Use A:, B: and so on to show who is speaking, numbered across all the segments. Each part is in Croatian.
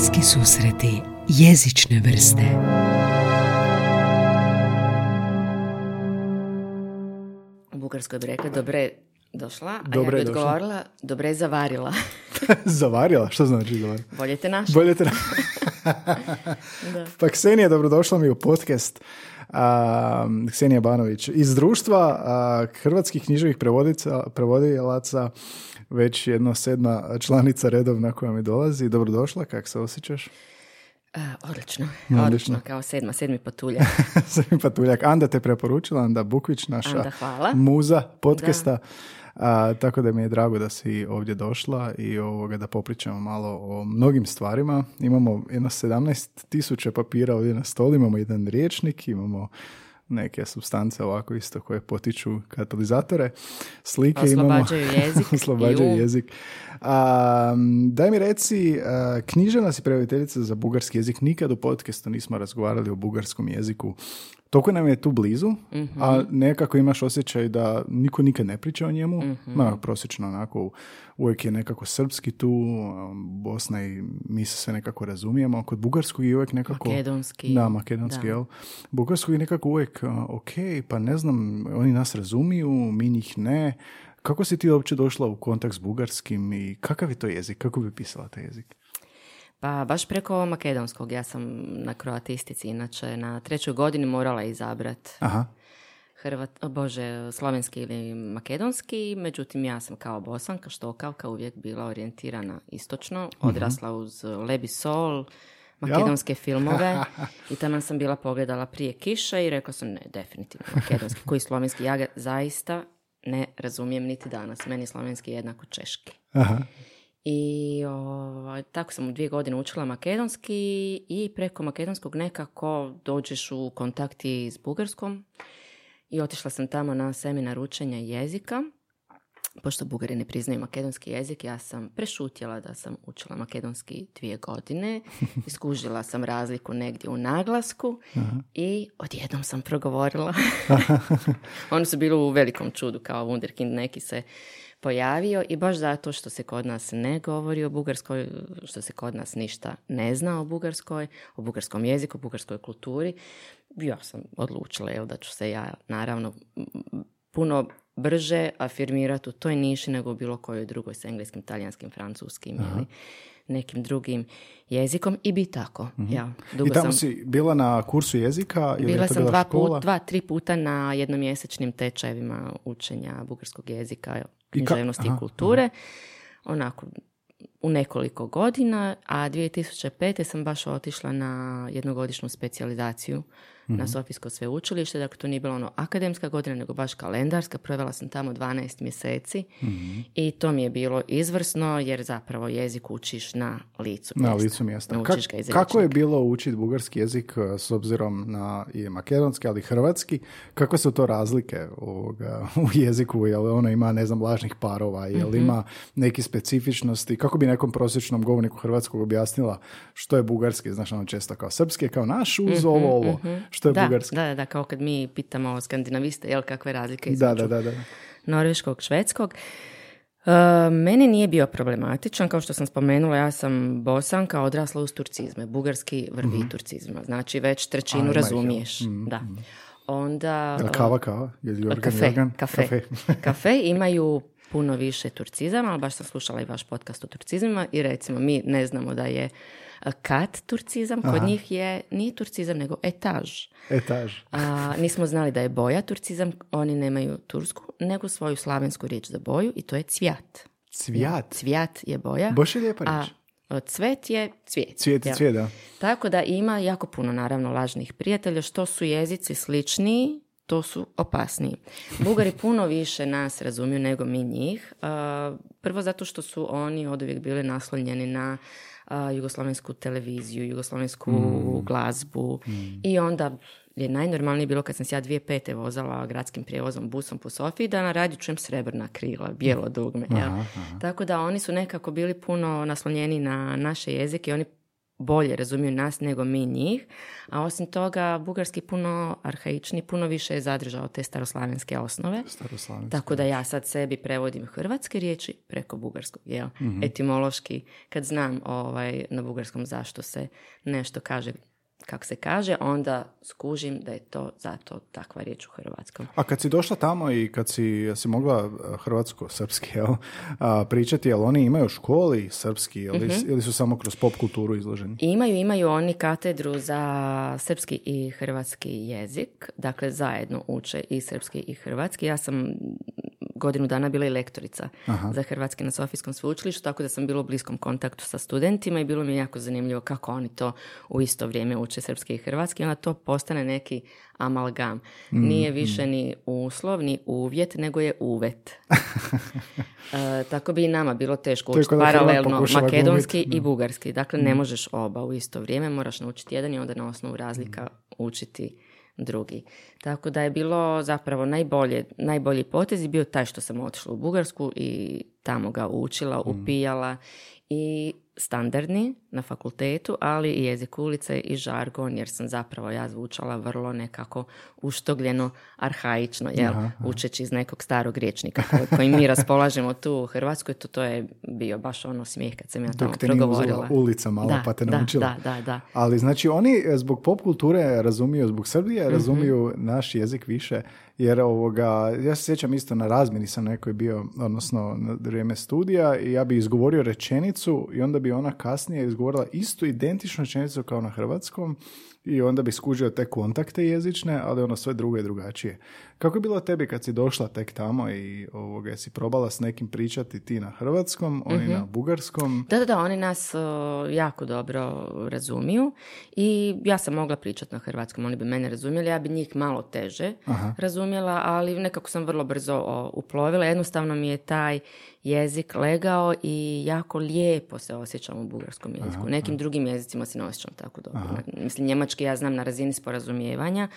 A: Bliski susreti jezične vrste
B: U Bugarskoj bi rekla dobre došla, a
C: Dobre
B: ja bi
C: došla.
B: odgovorila dobre zavarila.
C: Zavarila? Što znači zavarila?
B: Bolje te našla.
C: Bolje te...
B: Da.
C: Pa Ksenija, dobrodošla mi u podcast. A, Ksenija Banović iz društva a, hrvatskih književih prevodica, prevodilaca već jedno sedma članica redovna koja mi dolazi. Dobrodošla, kako se osjećaš?
B: A, odlično,
C: Odlično.
B: odlično, kao sedma, sedmi patulja.
C: Sam Patuljak. Anda te preporučila, Anda Bukvić, naša
B: Anda, hvala.
C: muza podcasta. A, tako da mi je drago da si ovdje došla i ovoga da popričamo malo o mnogim stvarima. Imamo jedno 17 tisuća papira ovdje na stolu, imamo jedan riječnik, imamo neke substance ovako isto koje potiču katalizatore. Slike imamo.
B: Oslobađaju jezik i
C: Oslobađaju jezik. A, daj mi reci, a, književna si za bugarski jezik. Nikad u podcastu nismo razgovarali o bugarskom jeziku. Toliko nam je tu blizu, a nekako imaš osjećaj da niko nikad ne priča o njemu. Ma, prosječno onako, uvijek je nekako srpski tu, um, Bosna i mi se sve nekako razumijemo. Kod bugarskog je uvijek nekako...
B: Makedonski.
C: Da, makedonski,
B: Da.
C: jel? Bugarskog je nekako uvijek, a, ok, pa ne znam, oni nas razumiju, mi njih ne. Kako si ti uopće došla u kontakt s bugarskim i kakav je to jezik? Kako bi pisala taj jezik?
B: Pa baš preko makedonskog, ja sam na kroatistici, inače na trećoj godini morala izabrat
C: Aha,
B: Hrvat, Bože, slovenski ili makedonski, međutim ja sam kao bosanka, štokavka, uvijek bila orijentirana istočno, odrasla uz Lebi Sol, makedonske filmove i tamo sam bila pogledala prije kiše i rekla sam ne, definitivno makedonski, koji slovenski, ja ga zaista ne razumijem niti danas, meni je slovenski jednako češki.
C: aha.
B: I ovaj, tako sam u dvije godine učila makedonski i preko makedonskog nekako dođeš u kontakti s bugarskom i otišla sam tamo na seminar učenja jezika. Pošto Bugari ne priznaju makedonski jezik, ja sam prešutjela da sam učila makedonski dvije godine. Iskužila sam razliku negdje u naglasku i odjednom sam progovorila. Oni su bili u velikom čudu kao wunderkind, neki se pojavio i baš zato što se kod nas ne govori o bugarskoj, što se kod nas ništa ne zna o bugarskoj, o bugarskom jeziku, o bugarskoj kulturi, ja sam odlučila jel, da ću se ja naravno puno brže afirmirati u toj niši nego u bilo kojoj drugoj s engleskim, talijanskim, francuskim ili nekim drugim jezikom i bi tako. Ja, dugo
C: I tamo
B: sam,
C: si bila na kursu jezika? Ili je
B: bila
C: to
B: sam
C: bila
B: dva,
C: škola?
B: put, dva, tri puta na jednomjesečnim tečajevima učenja bugarskog jezika, književnosti i,
C: aha,
B: kulture. Onako, u nekoliko godina, a 2005. sam baš otišla na jednogodišnju specijalizaciju
C: Mhm.
B: na Sofijsko sveučilište, dakle to nije bila ono akademska godina, nego baš kalendarska, provela sam tamo 12 mjeseci
C: Mhm.
B: i to mi je bilo izvrsno, jer zapravo jezik učiš na licu
C: Na
B: mjesta.
C: licu mjesta.
B: Ne ga iz
C: kako je bilo učiti bugarski jezik uh, s obzirom na i makedonski, ali i hrvatski? Kakve su to razlike ovoga, u jeziku? Jel ono ima, ne znam, lažnih parova? Jel
B: Mhm.
C: ima neki specifičnosti? Kako bi nekom prosječnom govorniku hrvatskog objasnila što je bugarski? Znaš, ono često kao srpski kao naš uz ovo, ovo. Što je
B: Mhm, da,
C: bugarski?
B: Da, da, da, kao kad mi pitamo skandinaviste, jel, kakve razlike između
C: da, da, da.
B: norveškog, švedskog. E, meni nije bio problematičan, kao što sam spomenula, ja sam bosanka, odrasla uz turcizme, bugarski vrvi turcizma, znači već trećinu razumiješ. Da. Onda...
C: Jel kava, kava? Jorgan,
B: kafe,
C: Jorgan?
B: kafe. kafe imaju puno više turcizama, ali baš sam slušala i vaš podcast o turcizmima i recimo mi ne znamo da je e, kat turcizam, kod njih je nije turcizam nego etaž.
C: Etaž.
B: A, nismo znali da je boja turcizam, oni nemaju tursku, nego svoju slavensku riječ za boju i to je cvjat.
C: Cvijat.
B: Cvjat je boja,
C: Baš je lijepa
B: a
C: riječ.
B: e, cvet je cvijet.
C: Cvijet,
B: jel?
C: cvijet, da.
B: Tako da ima jako puno naravno lažnih prijatelja, što su jezici sličniji, to su opasniji. Bugari puno više nas razumiju nego mi njih. Prvo zato što su oni od uvijek bili naslonjeni na a, jugoslavensku televiziju, jugoslavensku glazbu i onda je najnormalnije bilo kad sam se ja 2005. vozala gradskim prijevozom busom po Sofiji da na radiju čujem srebrna krila, bijelo dugme. Tako da oni su nekako bili puno naslonjeni na naše jezike i oni bolje razumiju nas nego mi njih, a osim toga bugarski puno arhaični, puno više je zadržao te staroslavenske osnove.
C: Staroslavenski.
B: Tako da ja sad sebi prevodim hrvatske riječi preko bugarskog, jel? Etimološki, kad znam ovaj, na bugarskom zašto se nešto kaže kako se kaže, onda skužim da je to zato takva riječ u hrvatskom.
C: A kad si došla tamo i kad si, jesi mogla eh, hrvatsko-srpski jel, a, pričati, jel oni imaju u školi srpski ili,
B: Mhm.
C: ili su samo kroz pop kulturu izloženi?
B: Imaju, imaju oni katedru za srpski i hrvatski jezik, dakle zajedno uče i srpski i hrvatski. Ja sam godinu dana bila i lektorica za hrvatski na Sofijskom sveučilištu, tako da sam bila u bliskom kontaktu sa studentima i bilo mi je jako zanimljivo kako oni to u isto vrijeme uče srpski i hrvatski. Onda to postane neki amalgam. Nije više ni uslov, ni uvjet, nego je uvet. E, tako bi i nama bilo teško učiti paralelno makedonski i bugarski. Dakle, ne možeš oba u isto vrijeme, moraš naučiti jedan i onda na osnovu razlika učiti drugi. Tako da je bilo zapravo najbolje, najbolji potez je bio taj što sam otišla u Bugarsku i tamo ga učila, upijala i standardni na fakultetu, ali i jezik ulice i žargon, jer sam zapravo ja zvučala vrlo nekako uštogljeno, arhaično, jel? učeći iz nekog starog riječnika koji, koji mi raspolažemo tu u Hrvatskoj, to, to je bio baš ono smijeh kad sam ja tamo
C: Dok
B: progovorila.
C: uzela ulica malo
B: Da,
C: pa te naučila.
B: Da, da, da.
C: Ali znači oni e, zbog pop kulture razumiju, zbog Srbije
B: Mhm.
C: razumiju naš jezik više, jer ovoga, ja se sjećam isto na razmjeni sam nekoj bio, odnosno na vrijeme studija i ja bi izgovorio rečenicu i onda bi ona kasnije izgovorila istu identičnu rečenicu kao na hrvatskom i onda bi skužio te kontakte jezične, ali ono sve drugo je drugačije. Kako je bilo tebi kad si došla tek tamo i ovoga, si probala s nekim pričati ti na hrvatskom, oni
B: Mhm.
C: na bugarskom?
B: Da, da, da, oni nas uh, jako dobro razumiju i ja sam mogla pričati na hrvatskom, oni bi mene razumjeli, ja bi njih malo teže razumjela, ali nekako sam vrlo brzo uplovila. Jednostavno mi je taj jezik legao i jako lijepo se osjećam u bugarskom jeziku. U nekim drugim jezicima se ne osjećam tako dobro. Mislim, njemački ja znam na razini sporazumijevanja,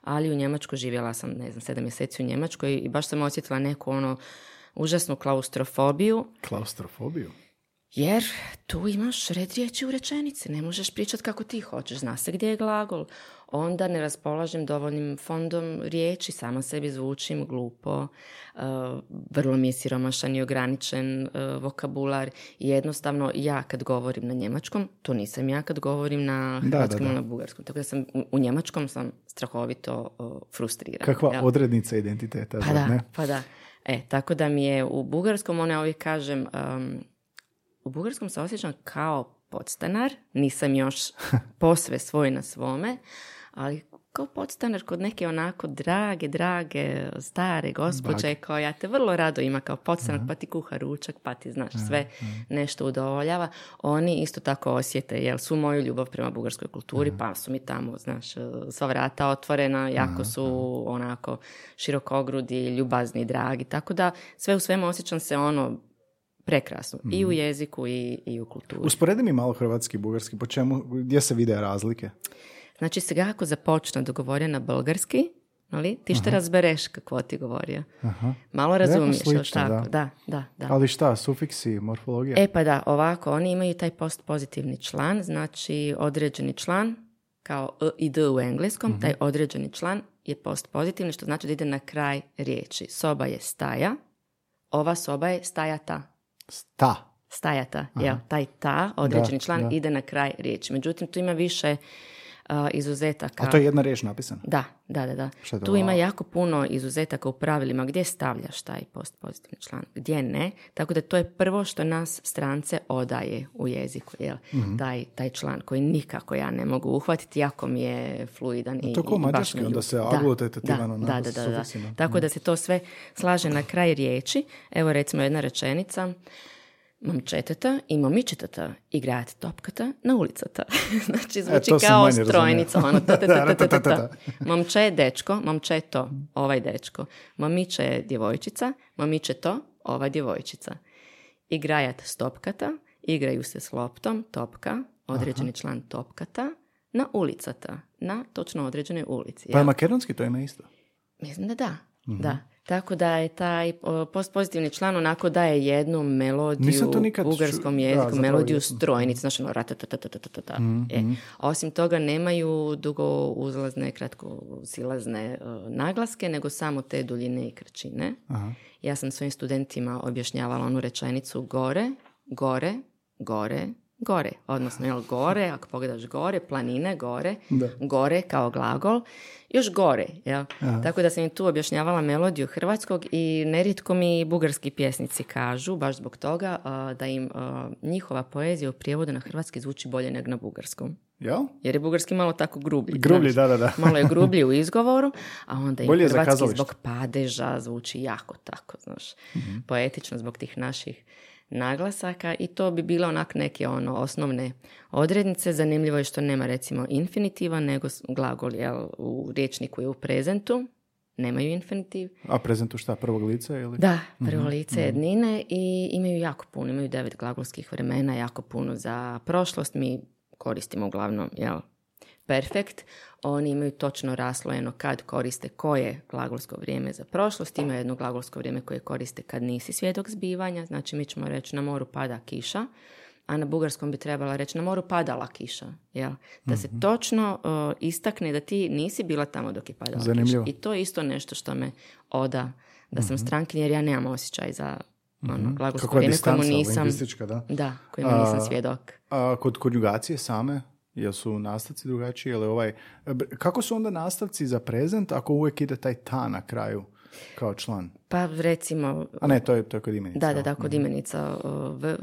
B: ali u Njemačkoj živjela sam, ne znam, sedam mjeseci u Njemačkoj i baš sam osjetila neku ono užasnu klaustrofobiju
C: Klaustrofobiju?
B: jer tu imaš red riječi u rečenici, ne možeš pričati kako ti hoćeš, zna se gdje je glagol. Onda ne raspolažem dovoljnim fondom riječi, sama sebi zvučim glupo, uh, vrlo mi je siromašan i ograničen uh, vokabular i jednostavno ja kad govorim na njemačkom, to nisam ja kad govorim na hrvatskom ili na bugarskom. Tako da sam u, njemačkom sam strahovito frustrirana.
C: Kakva
B: jel?
C: odrednica identiteta,
B: Pa da,
C: ne?
B: pa da. E, tako da mi je u bugarskom, ona uvijek kažem, um, u bugarskom se osjećam kao podstanar, nisam još posve svoj na svome, ali kao podstanar kod neke onako drage, drage, stare gospođe koja ja te vrlo rado ima kao podstanar, pa ti kuha ručak, pa ti znaš sve nešto udovoljava. Oni isto tako osjete, jel su moju ljubav prema bugarskoj kulturi, pa su mi tamo, znaš, sva vrata otvorena, jako su onako širokogrudi, ljubazni, dragi, tako da sve u svemu osjećam se ono prekrasno i u jeziku i, i u kulturi.
C: Usporedi mi malo hrvatski i bugarski, po čemu, gdje se vide razlike?
B: Znači se ako započne dogovorio na bolgarski, ali ti što razbereš kako ti govorio. Aha. Malo razumiješ,
C: ali
B: tako?
C: Da.
B: da. Da, da,
C: Ali šta, sufiksi, morfologija?
B: E pa da, ovako, oni imaju taj postpozitivni član, znači određeni član, kao e i d u engleskom, uh-huh. taj određeni član je postpozitivni, što znači da ide na kraj riječi. Soba je staja, ova soba je stajata.
C: Sta.
B: Stajata, jel, taj ta, određeni
C: da,
B: član
C: da.
B: ide na kraj riječi. Međutim, tu ima više izuzetaka.
C: A to je jedna riječ napisana.
B: Da, da, da. da.
C: Šta je?
B: Tu ima jako puno izuzetaka u pravilima gdje stavljaš taj postpozitivni član, gdje ne. Tako da to je prvo što nas strance odaje u jeziku, jel?
C: Mhm.
B: Taj, taj član koji nikako ja ne mogu uhvatiti, jako mi je fluidan i,
C: to
B: baš
C: mađarski, onda se
B: Da,
C: aglutitativno
B: da, da, da, da, da. Tako da se to sve slaže na kraj riječi. Evo recimo jedna rečenica. Momčetata i momičetata igrati topkata na ulicata. znači zvuči
C: E, to sam
B: kao strojnica. Ono, Momče je dečko, momče je to, ovaj dečko. Momiče je djevojčica, momiče to, ova djevojčica. Igrajat stopkata, igraju se s loptom, topka, određeni član topkata, na ulicata, na točno određenoj ulici.
C: Pa
B: jel?
C: makedonski to ima isto.
B: Mislim da da.
C: Mhm.
B: Da. Tako da je taj o, postpozitivni član onako daje jednu melodiju
C: Nisam to nikad
B: u bugarskom
C: da,
B: jeziku,
C: zapravo
B: melodiju
C: jesam.
B: strojnic, znači ono ratatatatata. E, a osim toga nemaju dugo uzlazne, kratko silazne e, naglaske, nego samo te duljine i kraćine.
C: Aha.
B: Ja sam svojim studentima objašnjavala onu rečenicu gore, gore, gore, gore. Odnosno, jel, gore, ako pogledaš gore, planine, gore,
C: Da.
B: gore kao glagol, još gore. Jel? Tako da sam im tu objašnjavala melodiju hrvatskog i nerijetko mi bugarski pjesnici kažu, baš zbog toga, da im njihova poezija u prijevodu na hrvatski zvuči bolje nego na bugarskom.
C: Jel?
B: Jer je bugarski malo tako grublji.
C: Grublji, da, da, da.
B: Malo je grublji u izgovoru, a onda i hrvatski zbog padeža zvuči jako tako, znaš,
C: Mhm.
B: poetično zbog tih naših naglasaka i to bi bile onak neke ono osnovne odrednice. Zanimljivo je što nema recimo infinitiva, nego glagol jel, u riječniku je u prezentu, nemaju infinitiv.
C: A prezentu šta, prvog lica ili?
B: Da, prvo lice jednine i imaju jako puno, imaju devet glagolskih vremena, jako puno za prošlost. Mi koristimo uglavnom, jel, perfekt. Oni imaju točno raslojeno kad koriste koje glagolsko vrijeme za prošlost. Ima jedno glagolsko vrijeme koje koriste kad nisi svjedok zbivanja. Znači mi ćemo reći na moru pada kiša, a na bugarskom bi trebala reći na moru padala kiša. Jel? Da se točno uh, istakne da ti nisi bila tamo dok je padala
C: Zanimljivo.
B: kiša. I to je isto nešto što me oda da sam strankinja jer ja nemam osjećaj za ono, glagolsko
C: Kako je
B: vrijeme kojemu
C: distanca
B: nisam,
C: da?
B: da, kojemu nisam
C: A,
B: svjedok.
C: A kod konjugacije same, jel su nastavci drugačiji ili ovaj... Kako su onda nastavci za prezent ako uvijek ide taj ta na kraju kao član?
B: Pa recimo,
C: A ne, to je, to je kod imenica.
B: da, da, da, kod imenica o, v-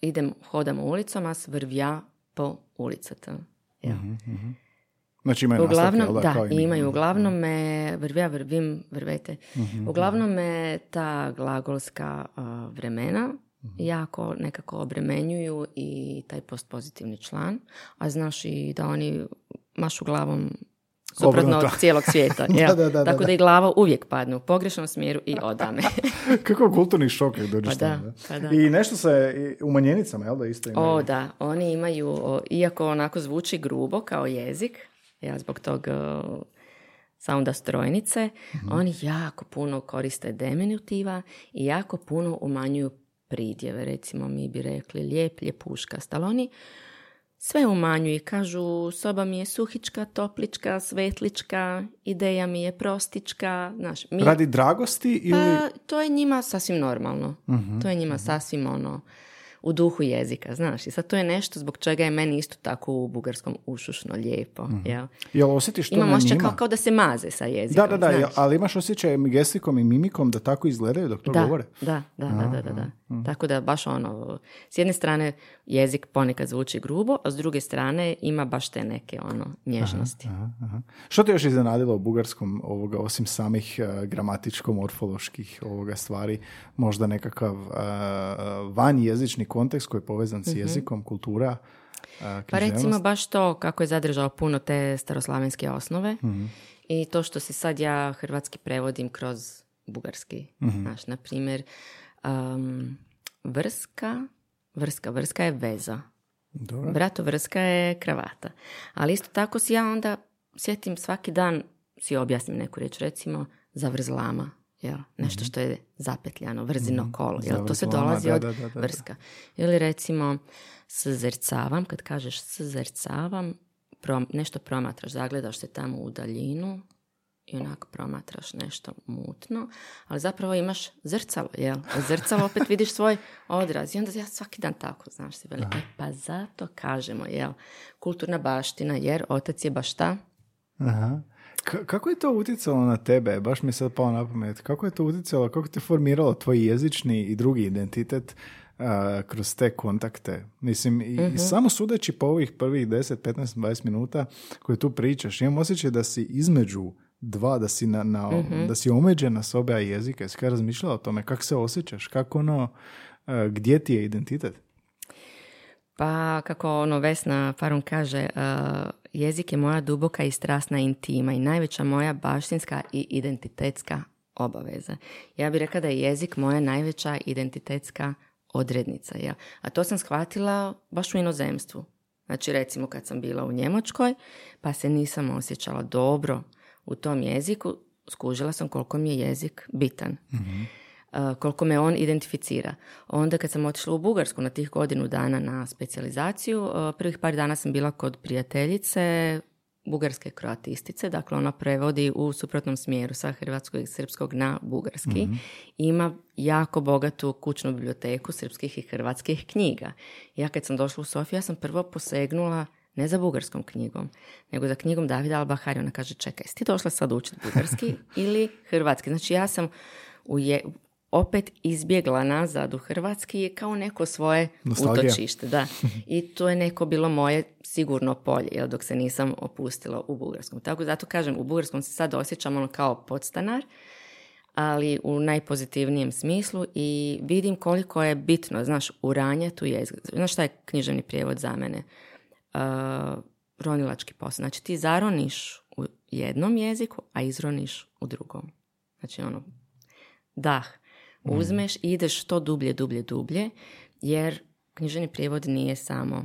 B: idem, hodam ulicom, a vrvja po ulicata. Ja.
C: Znači imaju
B: Uglavnom,
C: nastavke,
B: da,
C: kao
B: imaju. Uglavnom me, vrvja, vrvim, vrvete. Uglavnom me ta glagolska a, vremena jako nekako obremenjuju i taj postpozitivni član. A znaš i da oni mašu glavom suprotno od cijelog svijeta.
C: da, da, da,
B: Tako
C: da.
B: da i glava uvijek padne u pogrešnom smjeru i odame.
C: Kako kulturni šok kad dođeš
B: Pa pa da.
C: I nešto se u manjenicama, jel da isto imaju?
B: O, da, oni imaju, o, iako onako zvuči grubo kao jezik, ja zbog tog o, sounda strojnice, oni jako puno koriste diminutiva i jako puno umanjuju pridjeve. Recimo, mi bi rekli lijep, ljepuškast, ali oni sve umanjuju i kažu soba mi je suhička, toplička, svetlička, ideja mi je prostička, znaš, mi
C: Radi dragosti ili...
B: pa to je njima sasvim normalno. To je njima sasvim ono u duhu jezika, znaš. I sad to je nešto zbog čega je meni isto tako u bugarskom ušušno lijepo. Jel?
C: Jel osjetiš to
B: Imam
C: na njima?
B: kao, kao da se maze sa jezikom.
C: Da, da, da,
B: znaš.
C: jel- ali imaš osjećaj gestikom i mimikom da tako izgledaju dok to
B: Da,
C: govore?
B: da, da, da, da, da, da. Tako da baš ono, s jedne strane jezik ponekad zvuči grubo, a s druge strane ima baš te neke ono nježnosti.
C: Aha, aha. Što te još iznenadilo u bugarskom ovoga, osim samih uh, gramatičko-morfoloških ovoga stvari, možda nekakav uh, van jezični kontekst koji je povezan s jezikom, kultura, uh,
B: Pa recimo baš to kako je zadržao puno te staroslavenske osnove i to što se sad ja hrvatski prevodim kroz bugarski. Znaš, na primjer, um, vrska, vrska, vrska je veza.
C: Dobro.
B: Brato vrska je kravata. Ali isto tako si ja onda sjetim svaki dan si objasnim neku riječ, recimo zavrzlama. Jel? Nešto što je zapetljano, vrzino kolo. Jel? To se dolazi od
C: da, da, da, da.
B: vrska. Ili recimo szrcavam, kad kažeš szrcavam, prom, nešto promatraš, zagledaš se tamo u daljinu i onako promatraš nešto mutno, ali zapravo imaš zrcalo, jel? Zrcalo opet vidiš svoj odraz i onda ja svaki dan tako, znaš si, veli, e, pa zato kažemo, jel? Kulturna baština, jer otac je bašta,
C: Aha. K- kako je to utjecalo na tebe? Baš mi je sad pao na pamet. Kako je to utjecalo, kako te formiralo tvoj jezični i drugi identitet a, kroz te kontakte? Mislim, i, i samo sudeći po ovih prvih 10, 15, 20 minuta koje tu pričaš, imam osjećaj da si između dva, da si, na, na, da si omeđena s oba jezika. Jesi kad razmišljala o tome? Kako se osjećaš? Kako ono, a, gdje ti je identitet?
B: Pa, kako ono Vesna Farun kaže, uh, jezik je moja duboka i strasna intima i najveća moja baštinska i identitetska obaveza. Ja bih rekla da je jezik moja najveća identitetska odrednica. Ja. A to sam shvatila baš u inozemstvu. Znači, recimo kad sam bila u Njemačkoj, pa se nisam osjećala dobro u tom jeziku, skužila sam koliko mi je jezik bitan. Koliko me on identificira. Onda kad sam otišla u Bugarsku na tih godinu dana na specijalizaciju, prvih par dana sam bila kod prijateljice bugarske kroatistice, dakle ona prevodi u suprotnom smjeru sa hrvatskog i srpskog na bugarski. Ima jako bogatu kućnu biblioteku srpskih i hrvatskih knjiga. Ja kad sam došla u Sofiju, ja sam prvo posegnula ne za bugarskom knjigom, nego za knjigom Davida Albahari. Ona kaže, čekaj, jesi ti došla sad učiti bugarski ili hrvatski? Znači ja sam u je, opet izbjegla nazad u Hrvatski kao neko svoje
C: Nostalgija.
B: utočište. Da. I to je neko bilo moje sigurno polje, jel, dok se nisam opustila u Bugarskom. Tako zato kažem, u Bugarskom se sad osjećam ono kao podstanar, ali u najpozitivnijem smislu i vidim koliko je bitno, znaš, uranjati u jezik. Znaš šta je književni prijevod za mene? Uh, ronilački posao. Znači ti zaroniš u jednom jeziku, a izroniš u drugom. Znači ono, dah. Uzmeš i ideš što dublje, dublje, dublje, jer književni prijevod nije samo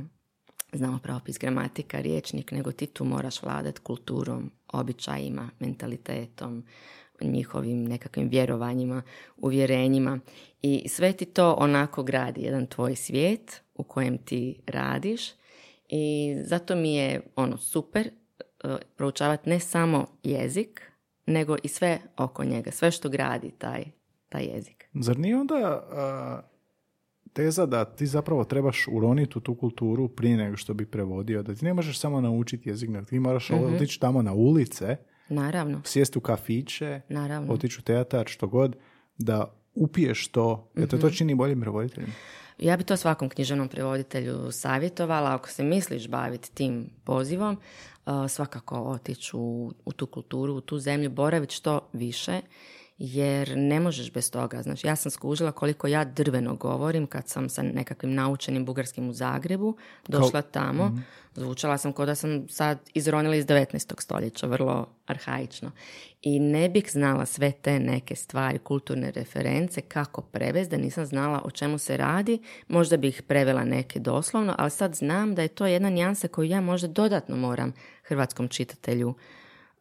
B: znamo pravopis, gramatika, riječnik, nego ti tu moraš vladati kulturom, običajima, mentalitetom, njihovim nekakvim vjerovanjima, uvjerenjima i sve ti to onako gradi jedan tvoj svijet u kojem ti radiš i zato mi je ono super uh, proučavati ne samo jezik, nego i sve oko njega, sve što gradi taj, taj jezik.
C: Zar nije onda a, teza da ti zapravo trebaš uroniti u tu kulturu prije nego što bi prevodio, da ti ne možeš samo naučiti jezik, nego ti moraš otići tamo na ulice,
B: Naravno,
C: sjesti u kafiće,
B: naravno.
C: otići u teatar, što god, da upiješ to, jer te to čini boljim prevoditeljem.
B: Ja bi to svakom književnom prevoditelju savjetovala. Ako se misliš baviti tim pozivom, svakako otići u, u tu kulturu, u tu zemlju, boraviti što više, jer ne možeš bez toga. Znači, ja sam skužila koliko ja drveno govorim kad sam sa nekakvim naučenim bugarskim u Zagrebu došla tamo. Zvučala sam kao da sam sad izronila iz 19. stoljeća, vrlo arhaično. I ne bih znala sve te neke stvari, kulturne reference, kako prevesti, da nisam znala o čemu se radi. Možda bih prevela neke doslovno, ali sad znam da je to jedna nijansa koju ja možda dodatno moram hrvatskom čitatelju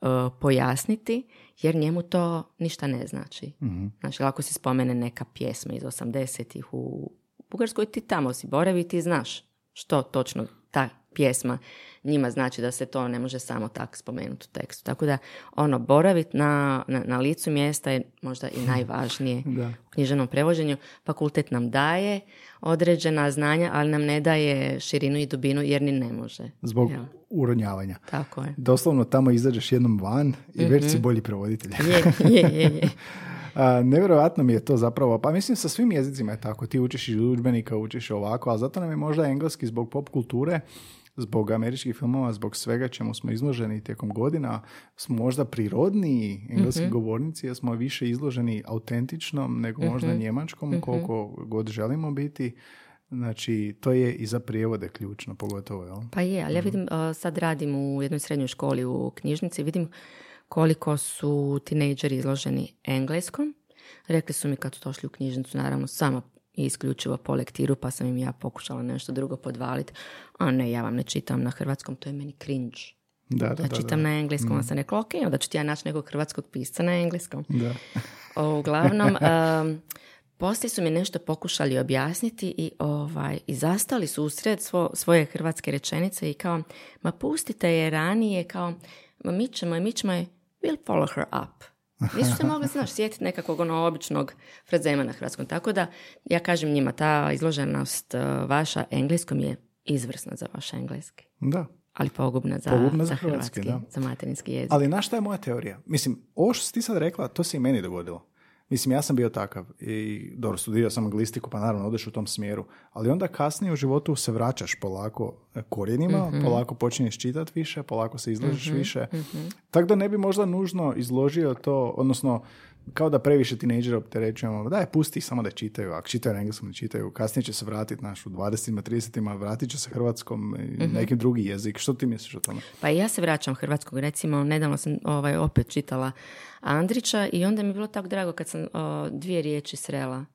B: uh, pojasniti, jer njemu to ništa ne znači. Znači, ako se spomene neka pjesma iz 80-ih u Bugarskoj, ti tamo si boravi ti znaš što točno ta pjesma njima znači da se to ne može samo tako spomenuti u tekstu. Tako da, ono, boraviti na, na, na licu mjesta je možda i najvažnije
C: Da.
B: u književnom prevođenju. Fakultet nam daje određena znanja, ali nam ne daje širinu i dubinu jer ni ne može.
C: Zbog
B: Jel?
C: uronjavanja.
B: Tako je.
C: Doslovno tamo izađeš jednom van i već si bolji prevoditelj.
B: Je, je, je, je.
C: A, nevjerojatno mi je to zapravo, pa mislim sa svim jezicima je tako, ti učiš iz udžbenika, učiš ovako, ali zato nam je možda engleski zbog pop kulture, zbog američkih filmova, zbog svega čemu smo izloženi tijekom godina, smo možda prirodniji engleski govornici, jer smo više izloženi autentičnom nego možda njemačkom, koliko god želimo biti. Znači, to je i za prijevode ključno, pogotovo, jel?
B: Pa je, ali ja vidim, uh, sad radim u jednoj srednjoj školi u knjižnici, vidim koliko su tinejdžeri izloženi engleskom. Rekli su mi kad su došli u knjižnicu, naravno, samo isključivo po lektiru, pa sam im ja pokušala nešto drugo podvaliti. A ne, ja vam ne čitam na hrvatskom, to je meni cringe.
C: Da, da,
B: Ja
C: da.
B: čitam
C: da.
B: na engleskom, onda sam rekla, ok, onda ću ti ja naći nekog hrvatskog pisca na engleskom.
C: Da.
B: O, Uglavnom, um, poslije su mi nešto pokušali objasniti i, ovaj, i zastali su usred svo, svoje hrvatske rečenice i kao, ma pustite je ranije, kao, ma mi ćemo je, mi ćemo je, we'll follow her up. Nisu se mogli, znaš, sjetiti nekakvog ono običnog frazema na hrvatskom. Tako da, ja kažem njima, ta izloženost uh, vaša engleskom je izvrsna za vaš engleski.
C: da.
B: Ali pogubna za,
C: Pogubna za
B: za
C: hrvatski,
B: hrvatski,
C: da.
B: za materinski jezik.
C: Ali znaš šta je moja teorija? Mislim, ovo što si ti sad rekla, to se i meni dogodilo. Mislim, ja sam bio takav i dobro, studirao sam anglistiku, pa naravno odeš u tom smjeru, ali onda kasnije u životu se vraćaš polako korijenima,
B: Mhm.
C: polako počinješ čitati više, polako se izložiš više. Tako da ne bi možda nužno izložio to, odnosno kao da previše tinejdžera opterećujemo, daj, pusti ih samo da čitaju, ako čitaju na engleskom ne čitaju, kasnije će se vratiti naš u 20-ima, 30-ima, vratit će se hrvatskom i
B: Mhm.
C: nekim drugi jezik. Što ti misliš o tome?
B: Pa ja se vraćam hrvatskog, recimo nedavno sam ovaj, opet čitala Andrića i onda mi je bilo tako drago kad sam o, dvije riječi srela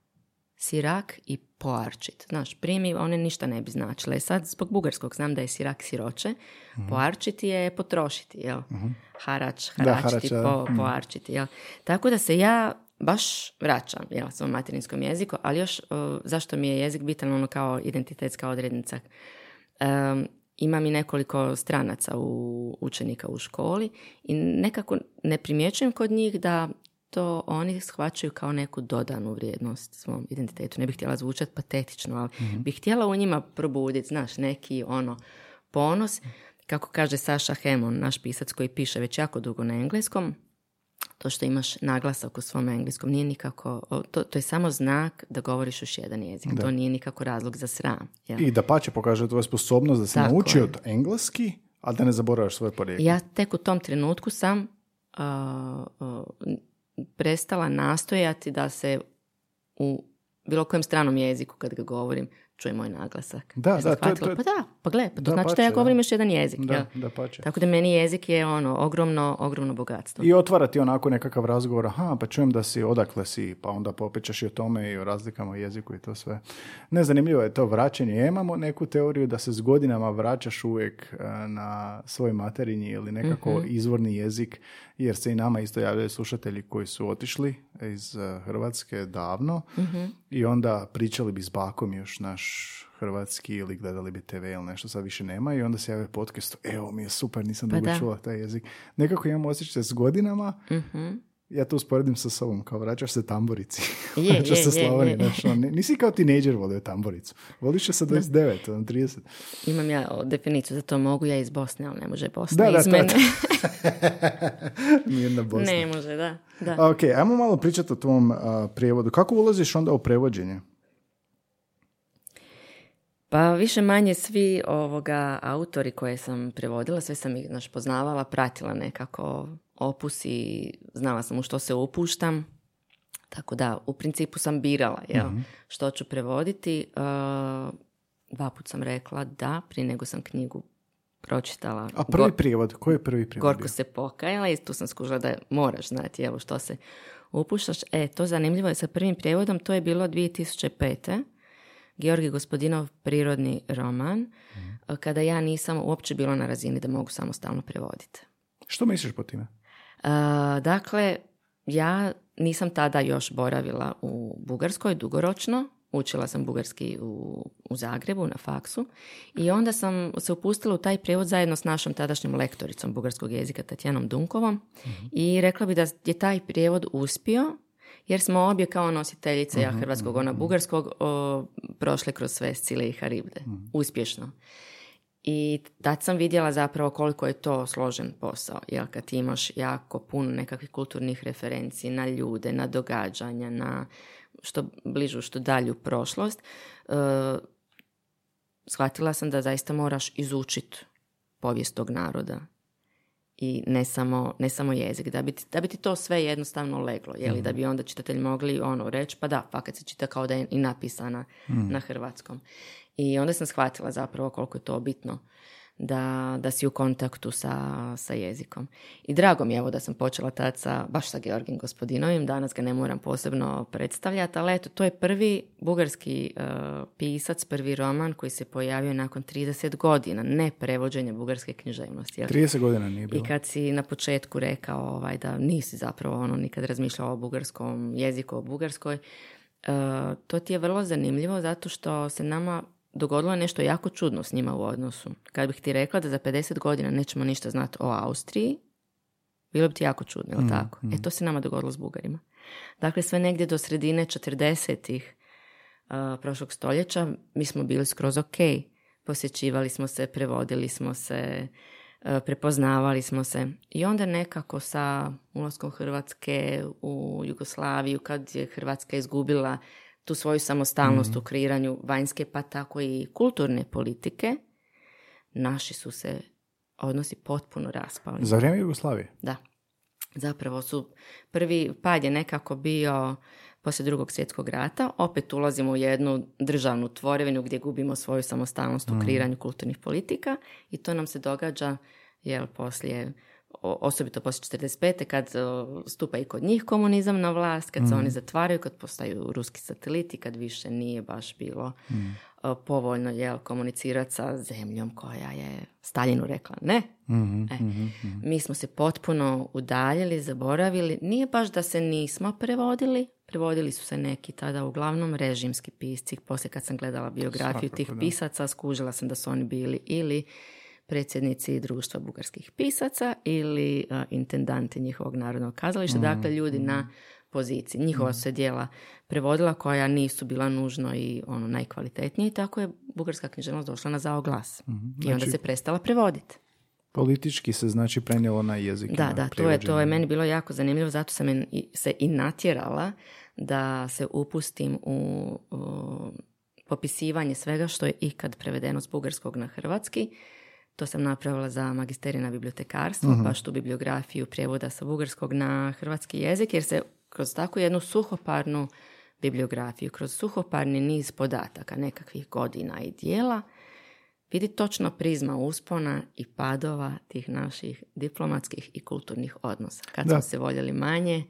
B: sirak i poarčit. Znaš, primi, one ništa ne bi značile. Sad, zbog bugarskog znam da je sirak siroče,
C: Mhm.
B: poarčiti je potrošiti, jel? Harač,
C: Da,
B: haračiti,
C: harač,
B: po,
C: mhm.
B: poarčiti, jel? Tako da se ja baš vraćam, jel, svom materinskom jeziku, ali još uh, zašto mi je jezik bitan ono kao identitetska odrednica. Um, imam i nekoliko stranaca u učenika u školi i nekako ne primjećujem kod njih da to oni shvaćaju kao neku dodanu vrijednost svom identitetu. Ne bih htjela zvučati patetično, ali bih htjela u njima probuditi, znaš, neki ono ponos. Kako kaže Saša Hemon, naš pisac koji piše već jako dugo na engleskom, to što imaš naglasak u svom engleskom nije nikako, to, to je samo znak da govoriš još jedan jezik. To nije nikako razlog za sram. jel?
C: I da pače pokaže tvoju sposobnost da se
B: Tako
C: naučio
B: je.
C: engleski, ali da ne zaboraveš svoje porijeklo.
B: Ja tek u tom trenutku sam a, a, prestala nastojati da se u bilo kojem stranom jeziku kad ga govorim čuje moj naglasak.
C: Da,
B: sam
C: da, to to
B: Pa da, pa gle, pa to
C: Da,
B: znači da
C: pače,
B: ja
C: da.
B: govorim još jedan jezik.
C: Da,
B: jel?
C: da pače.
B: Tako da meni jezik je ono ogromno, ogromno bogatstvo.
C: I otvara ti onako nekakav razgovor, aha, pa čujem da si, odakle si, pa onda popričaš i o tome i o razlikama u jeziku i to sve. Ne, zanimljivo je to vraćanje. Ja imamo neku teoriju da se s godinama vraćaš uvijek e, na svoj materinji ili nekako izvorni jezik, jer se i nama isto javljaju slušatelji koji su otišli iz e, Hrvatske davno i onda pričali bi s bakom još naš hrvatski ili gledali bi TV ili nešto, sad više nema i onda se jave podcast, evo mi je super, nisam
B: Pa
C: dugo
B: da.
C: čula taj jezik. Nekako imam osjećaj s godinama,
B: Mhm.
C: ja to usporedim sa sobom, kao vraćaš se tamburici.
B: Je,
C: vraćaš
B: je,
C: se
B: je,
C: Slavoniji,
B: je.
C: znaš, ono, ni- nisi kao tinejdžer volio tamburicu. Voliš je sa 29, ono, 30.
B: Imam ja definiciju za to, mogu ja iz Bosne, ali ne može Bosna
C: Da, da,
B: iz mene.
C: Mirna Bosna.
B: ne može, da. da.
C: Ok, ajmo malo pričati o tvom a, prijevodu. Kako ulaziš onda u prevođenje?
B: Pa više manje svi ovoga autori koje sam prevodila, sve sam ih znaš, poznavala, pratila nekako opus i znala sam u što se upuštam. Tako da, u principu sam birala jel, što ću prevoditi. Uh, dva put sam rekla da, prije nego sam knjigu pročitala.
C: A prvi
B: Go-
C: prijevod, koji je prvi prijevod?
B: Gorko
C: bio?
B: se pokajala i tu sam skužila da moraš znati jel, što se upuštaš. E, to zanimljivo je sa prvim prijevodom, to je bilo 2005. Georgi Gospodinov prirodni roman, kada ja nisam uopće bila na razini da mogu samostalno prevoditi.
C: Što misliš po time?
B: A, dakle, ja nisam tada još boravila u Bugarskoj dugoročno, učila sam bugarski u, u Zagrebu na faksu i onda sam se upustila u taj prijevod zajedno s našom tadašnjom lektoricom bugarskog jezika Tatjanom Dunkovom i rekla bi da je taj prijevod uspio jer smo obje kao nositeljice ja hrvatskog, ona bugarskog, o, prošle kroz sve Scile i Haribde. Uspješno. I tad sam vidjela zapravo koliko je to složen posao, jer kad ti imaš jako puno nekakvih kulturnih referenciji na ljude, na događanja, na što bližu, što dalju prošlost, e, shvatila sam da zaista moraš izučiti povijest tog naroda i ne samo, ne samo jezik, da bi, ti, da bi ti to sve jednostavno leglo, jeli, da bi onda čitatelji mogli ono reći, pa da, fakat se čita kao da je i napisana na hrvatskom. I onda sam shvatila zapravo koliko je to bitno da, da si u kontaktu sa, sa jezikom. I drago mi je evo da sam počela tad sa, baš sa Georgim Gospodinovim, danas ga ne moram posebno predstavljati, ali eto, to je prvi bugarski uh, pisac, prvi roman koji se pojavio nakon 30 godina, ne prevođenja bugarske književnosti. jel?
C: 30 godina nije
B: I
C: bilo.
B: kad si na početku rekao ovaj, da nisi zapravo ono nikad razmišljao o bugarskom jeziku, o bugarskoj, uh, to ti je vrlo zanimljivo zato što se nama dogodilo nešto jako čudno s njima u odnosu. Kad bih ti rekla da za 50 godina nećemo ništa znati o Austriji, bilo bi ti jako čudno, jel tako? E to se nama dogodilo s Bugarima. Dakle, sve negdje do sredine 40-ih uh, prošlog stoljeća mi smo bili skroz ok. Posjećivali smo se, prevodili smo se, uh, prepoznavali smo se. I onda nekako sa ulaskom Hrvatske u Jugoslaviju, kad je Hrvatska izgubila tu svoju samostalnost u kreiranju vanjske, pa tako i kulturne politike, naši su se odnosi potpuno raspali.
C: Za vrijeme Jugoslavije?
B: Da. Zapravo su prvi pad je nekako bio poslije drugog svjetskog rata. Opet ulazimo u jednu državnu tvorevinu gdje gubimo svoju samostalnost u kreiranju kulturnih politika i to nam se događa jel, poslije osobito poslije 45. kad stupa i kod njih komunizam na vlast, kad se mm. oni zatvaraju, kad postaju ruski sateliti, kad više nije baš bilo mm. povoljno jel, komunicirati sa zemljom koja je Staljinu rekla ne. Mm-hmm, e, mm-hmm. Mi smo se potpuno udaljili, zaboravili. Nije baš da se nismo prevodili, prevodili su se neki tada uglavnom režimski pisci. Poslije kad sam gledala biografiju tih pisaca, skužila sam da su oni bili ili predsjednici društva bugarskih pisaca ili intendanti njihovog narodnog kazališta, dakle ljudi na mm. poziciji. Njihova se dijela prevodila koja nisu bila nužno i ono najkvalitetnije i tako je bugarska književnost došla na zao glas. mm I onda znači se prestala prevoditi.
C: Politički se znači prenijelo na jezik.
B: Da, da, to je, to je meni bilo jako zanimljivo, zato sam se i natjerala da se upustim u, u popisivanje svega što je ikad prevedeno s bugarskog na hrvatski to sam napravila za magisterij na bibliotekarstvo, uh baš tu bibliografiju prijevoda sa bugarskog na hrvatski jezik, jer se kroz takvu jednu suhoparnu bibliografiju, kroz suhoparni niz podataka, nekakvih godina i dijela, vidi točno prizma uspona i padova tih naših diplomatskih i kulturnih odnosa. Kad smo se voljeli manje,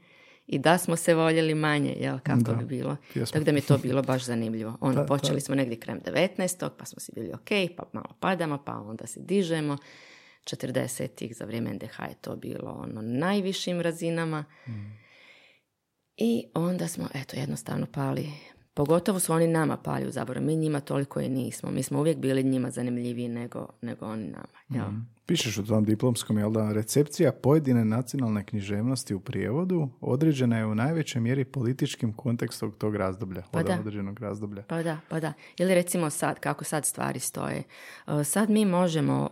B: i da smo se voljeli manje, jel, kako bi bilo. Tako da mi je to bilo baš zanimljivo. Ono, počeli smo negdje krajem 19. pa smo si bili ok, pa malo padamo, pa onda se dižemo. 40-ih za vrijeme NDH je to bilo ono najvišim razinama. Mm. I onda smo, eto, jednostavno pali Pogotovo su oni nama pali u zaborav. Mi njima toliko i nismo. Mi smo uvijek bili njima zanimljiviji nego, nego oni nama. Jel? Mm.
C: Pišeš u tom diplomskom, jel da, recepcija pojedine nacionalne književnosti u prijevodu određena je u najvećoj mjeri političkim kontekstom tog razdoblja, pa da. određenog razdoblja.
B: Pa da, pa da. Ili recimo sad, kako sad stvari stoje. E, sad mi možemo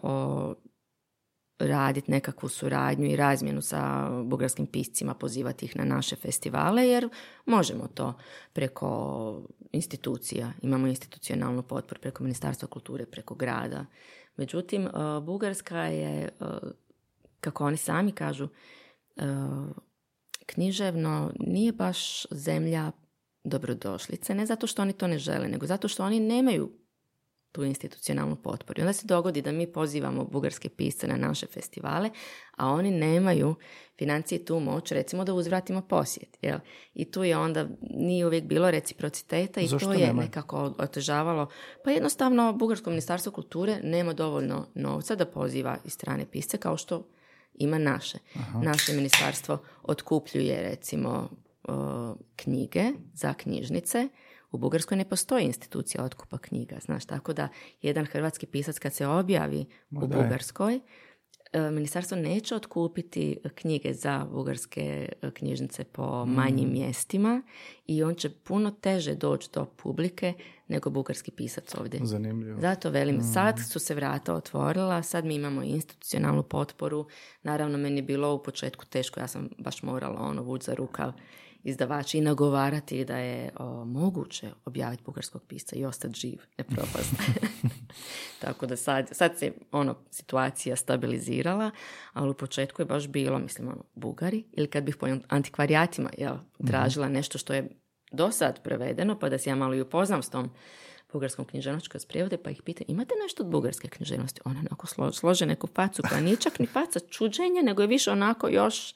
B: raditi nekakvu suradnju i razmjenu sa bugarskim piscima, pozivati ih na naše festivale, jer možemo to preko institucija. Imamo institucionalnu potporu preko Ministarstva kulture, preko grada. Međutim, e, Bugarska je, e, kako oni sami kažu, e, književno nije baš zemlja dobrodošlice, ne zato što oni to ne žele, nego zato što oni nemaju tu institucionalnu potporu. I onda se dogodi da mi pozivamo bugarske pisce na naše festivale, a oni nemaju financije tu moć, recimo da uzvratimo posjet. Jel? I tu je onda, nije uvijek bilo reciprociteta i to je nekako otežavalo. Pa jednostavno, Bugarsko ministarstvo kulture nema dovoljno novca da poziva i strane pisce kao što ima naše. Naše ministarstvo otkupljuje recimo knjige za knjižnice, u Bugarskoj ne postoji institucija otkupa knjiga, znaš, tako da jedan hrvatski pisac kad se objavi u Bugarskoj, e, ministarstvo neće otkupiti knjige za bugarske e, knjižnice po manjim mm. mjestima i on će puno teže doći do publike nego bugarski pisac ovdje.
C: Zanimljivo.
B: Zato velim, mm. sad su se vrata otvorila, sad mi imamo institucionalnu potporu. Naravno, meni je bilo u početku teško, ja sam baš morala ono vući za rukav izdavači i nagovarati da je o, moguće objaviti bugarskog pisca i ostati živ, ne propast. Tako da sad, sad se ono, situacija stabilizirala, ali u početku je baš bilo, mislim, ono, Bugari, ili kad bih po antikvarijatima jel, mhm. tražila nešto što je do sad prevedeno, pa da se ja malo i upoznam s tom bugarskom književnošću kroz prijevode, pa ih pita imate nešto od bugarske književnosti? Ona onako slože neku facu koja nije čak ni faca čuđenja, nego je više onako još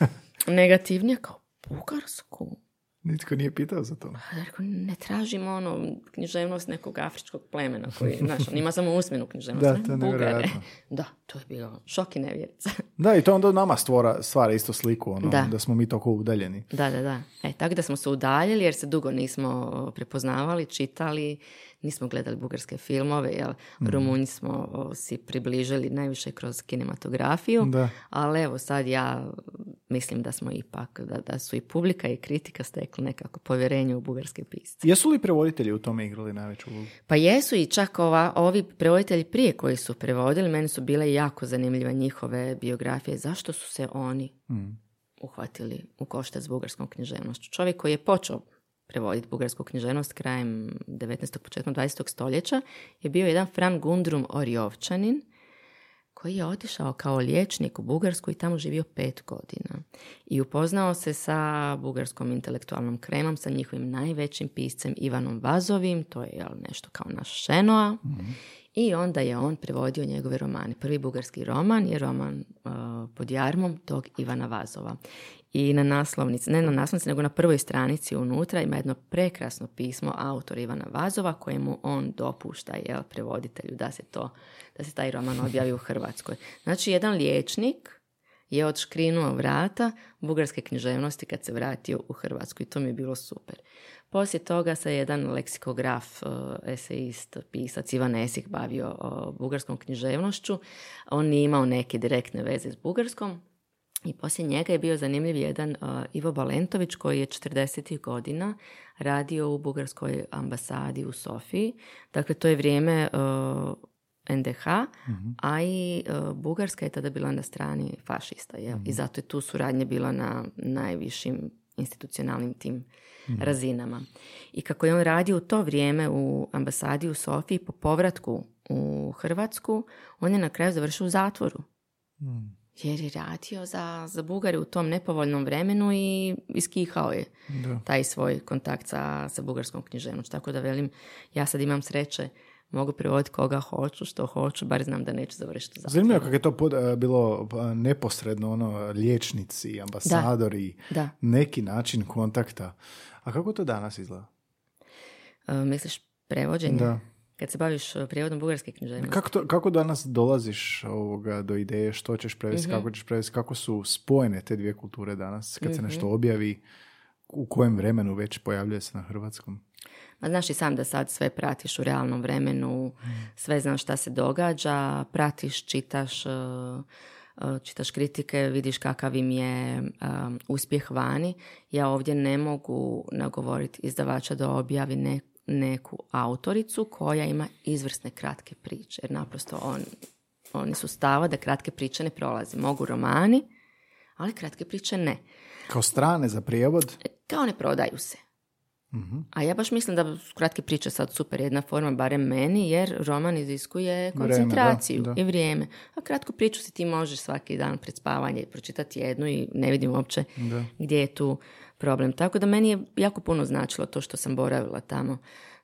B: negativnija, kao Bugarsku?
C: Nitko nije pitao za to.
B: Pa, ne tražimo ono književnost nekog afričkog plemena koji, znaš, on ima samo usmenu književnost.
C: Da, to je Bugare.
B: Da, to je bilo šok i nevjerica.
C: da, i to onda nama stvora, stvara isto sliku, ono, da. da smo mi toliko udaljeni.
B: Da, da, da. E, tako da smo se udaljili jer se dugo nismo prepoznavali, čitali, nismo gledali bugarske filmove, jel, mm. Rumunji smo si približili najviše kroz kinematografiju, da. ali evo sad ja mislim da smo ipak, da, da su i publika i kritika stekli nekako povjerenje u bugarske pisce.
C: Jesu li prevoditelji u tome igrali najveću ulogu?
B: Pa jesu i čak ova, ovi prevoditelji prije koji su prevodili, meni su bile jako zanimljive njihove biografije. Zašto su se oni mm. uhvatili u košta s bugarskom književnošću? Čovjek koji je počeo prevoditi bugarsku književnost krajem 19. početkom 20. stoljeća je bio jedan Fran Gundrum Orjovčanin koji je otišao kao liječnik u Bugarsku i tamo živio pet godina. I upoznao se sa bugarskom intelektualnom kremom, sa njihovim najvećim piscem Ivanom Vazovim, to je jel, nešto kao naš Šenoa. Mhm. I onda je on prevodio njegove romane. Prvi bugarski roman je roman uh, pod jarmom tog Ivana Vazova. I na naslovnici, ne na naslovnici, nego na prvoj stranici unutra ima jedno prekrasno pismo autora Ivana Vazova kojemu on dopušta jel, prevoditelju da se to, da se taj roman objavi u Hrvatskoj. Znači, jedan liječnik je odškrinuo vrata bugarske književnosti kad se vratio u Hrvatsku i to mi je bilo super. Poslije toga se jedan leksikograf, uh, eseist, pisac Ivan Esih bavio bugarskom književnošću. On nije imao neke direktne veze s bugarskom, i poslije njega je bio zanimljiv jedan uh, Ivo Balentović koji je 40. godina radio u bugarskoj ambasadi u Sofiji. Dakle, to je vrijeme uh, NDH, mhm. a i uh, Bugarska je tada bila na strani fašista. Jel? I mhm. zato je tu suradnja bila na najvišim institucionalnim tim mhm. razinama. I kako je on radio u to vrijeme u ambasadi u Sofiji po povratku u Hrvatsku, on je na kraju završio u zatvoru jer je radio za, za Bugare u tom nepovoljnom vremenu i iskihao je da. taj svoj kontakt sa, sa bugarskom književnošću. Tako da velim, ja sad imam sreće, mogu prevoditi koga hoću, što hoću, bar znam da neću završiti
C: zato. Zanimljivo kako je to e, bilo e, neposredno, ono, liječnici, ambasadori, da. neki način kontakta. A kako to danas izgleda?
B: Uh, misliš prevođenje? Da kad se baviš uh, prijevodom bugarske književnosti.
C: Kako, kako danas dolaziš ovoga do ideje što ćeš prevesti, mm kako ćeš prevesti, kako su spojene te dvije kulture danas, kad se nešto mhm. objavi, u kojem vremenu već pojavljuje se na hrvatskom?
B: Ma znaš i sam da sad sve pratiš u realnom vremenu, mm. sve znaš šta se događa, pratiš, čitaš, uh, uh, čitaš kritike, vidiš kakav im je uspjeh vani. Ja ovdje ne mogu nagovoriti izdavača da objavi ne, neku autoricu koja ima izvrsne kratke priče. Jer naprosto on, oni su stava da kratke priče ne prolaze. Mogu romani, ali kratke priče ne.
C: Kao strane za prijevod?
B: E, kao ne prodaju se. Mhm. A ja baš mislim da su kratke priče sad super jedna forma, barem meni, jer roman iziskuje koncentraciju i vrijeme. A kratku priču si ti možeš svaki dan pred spavanje pročitati jednu i ne vidim uopće gdje je tu problem. Tako da meni je jako puno značilo to što sam boravila tamo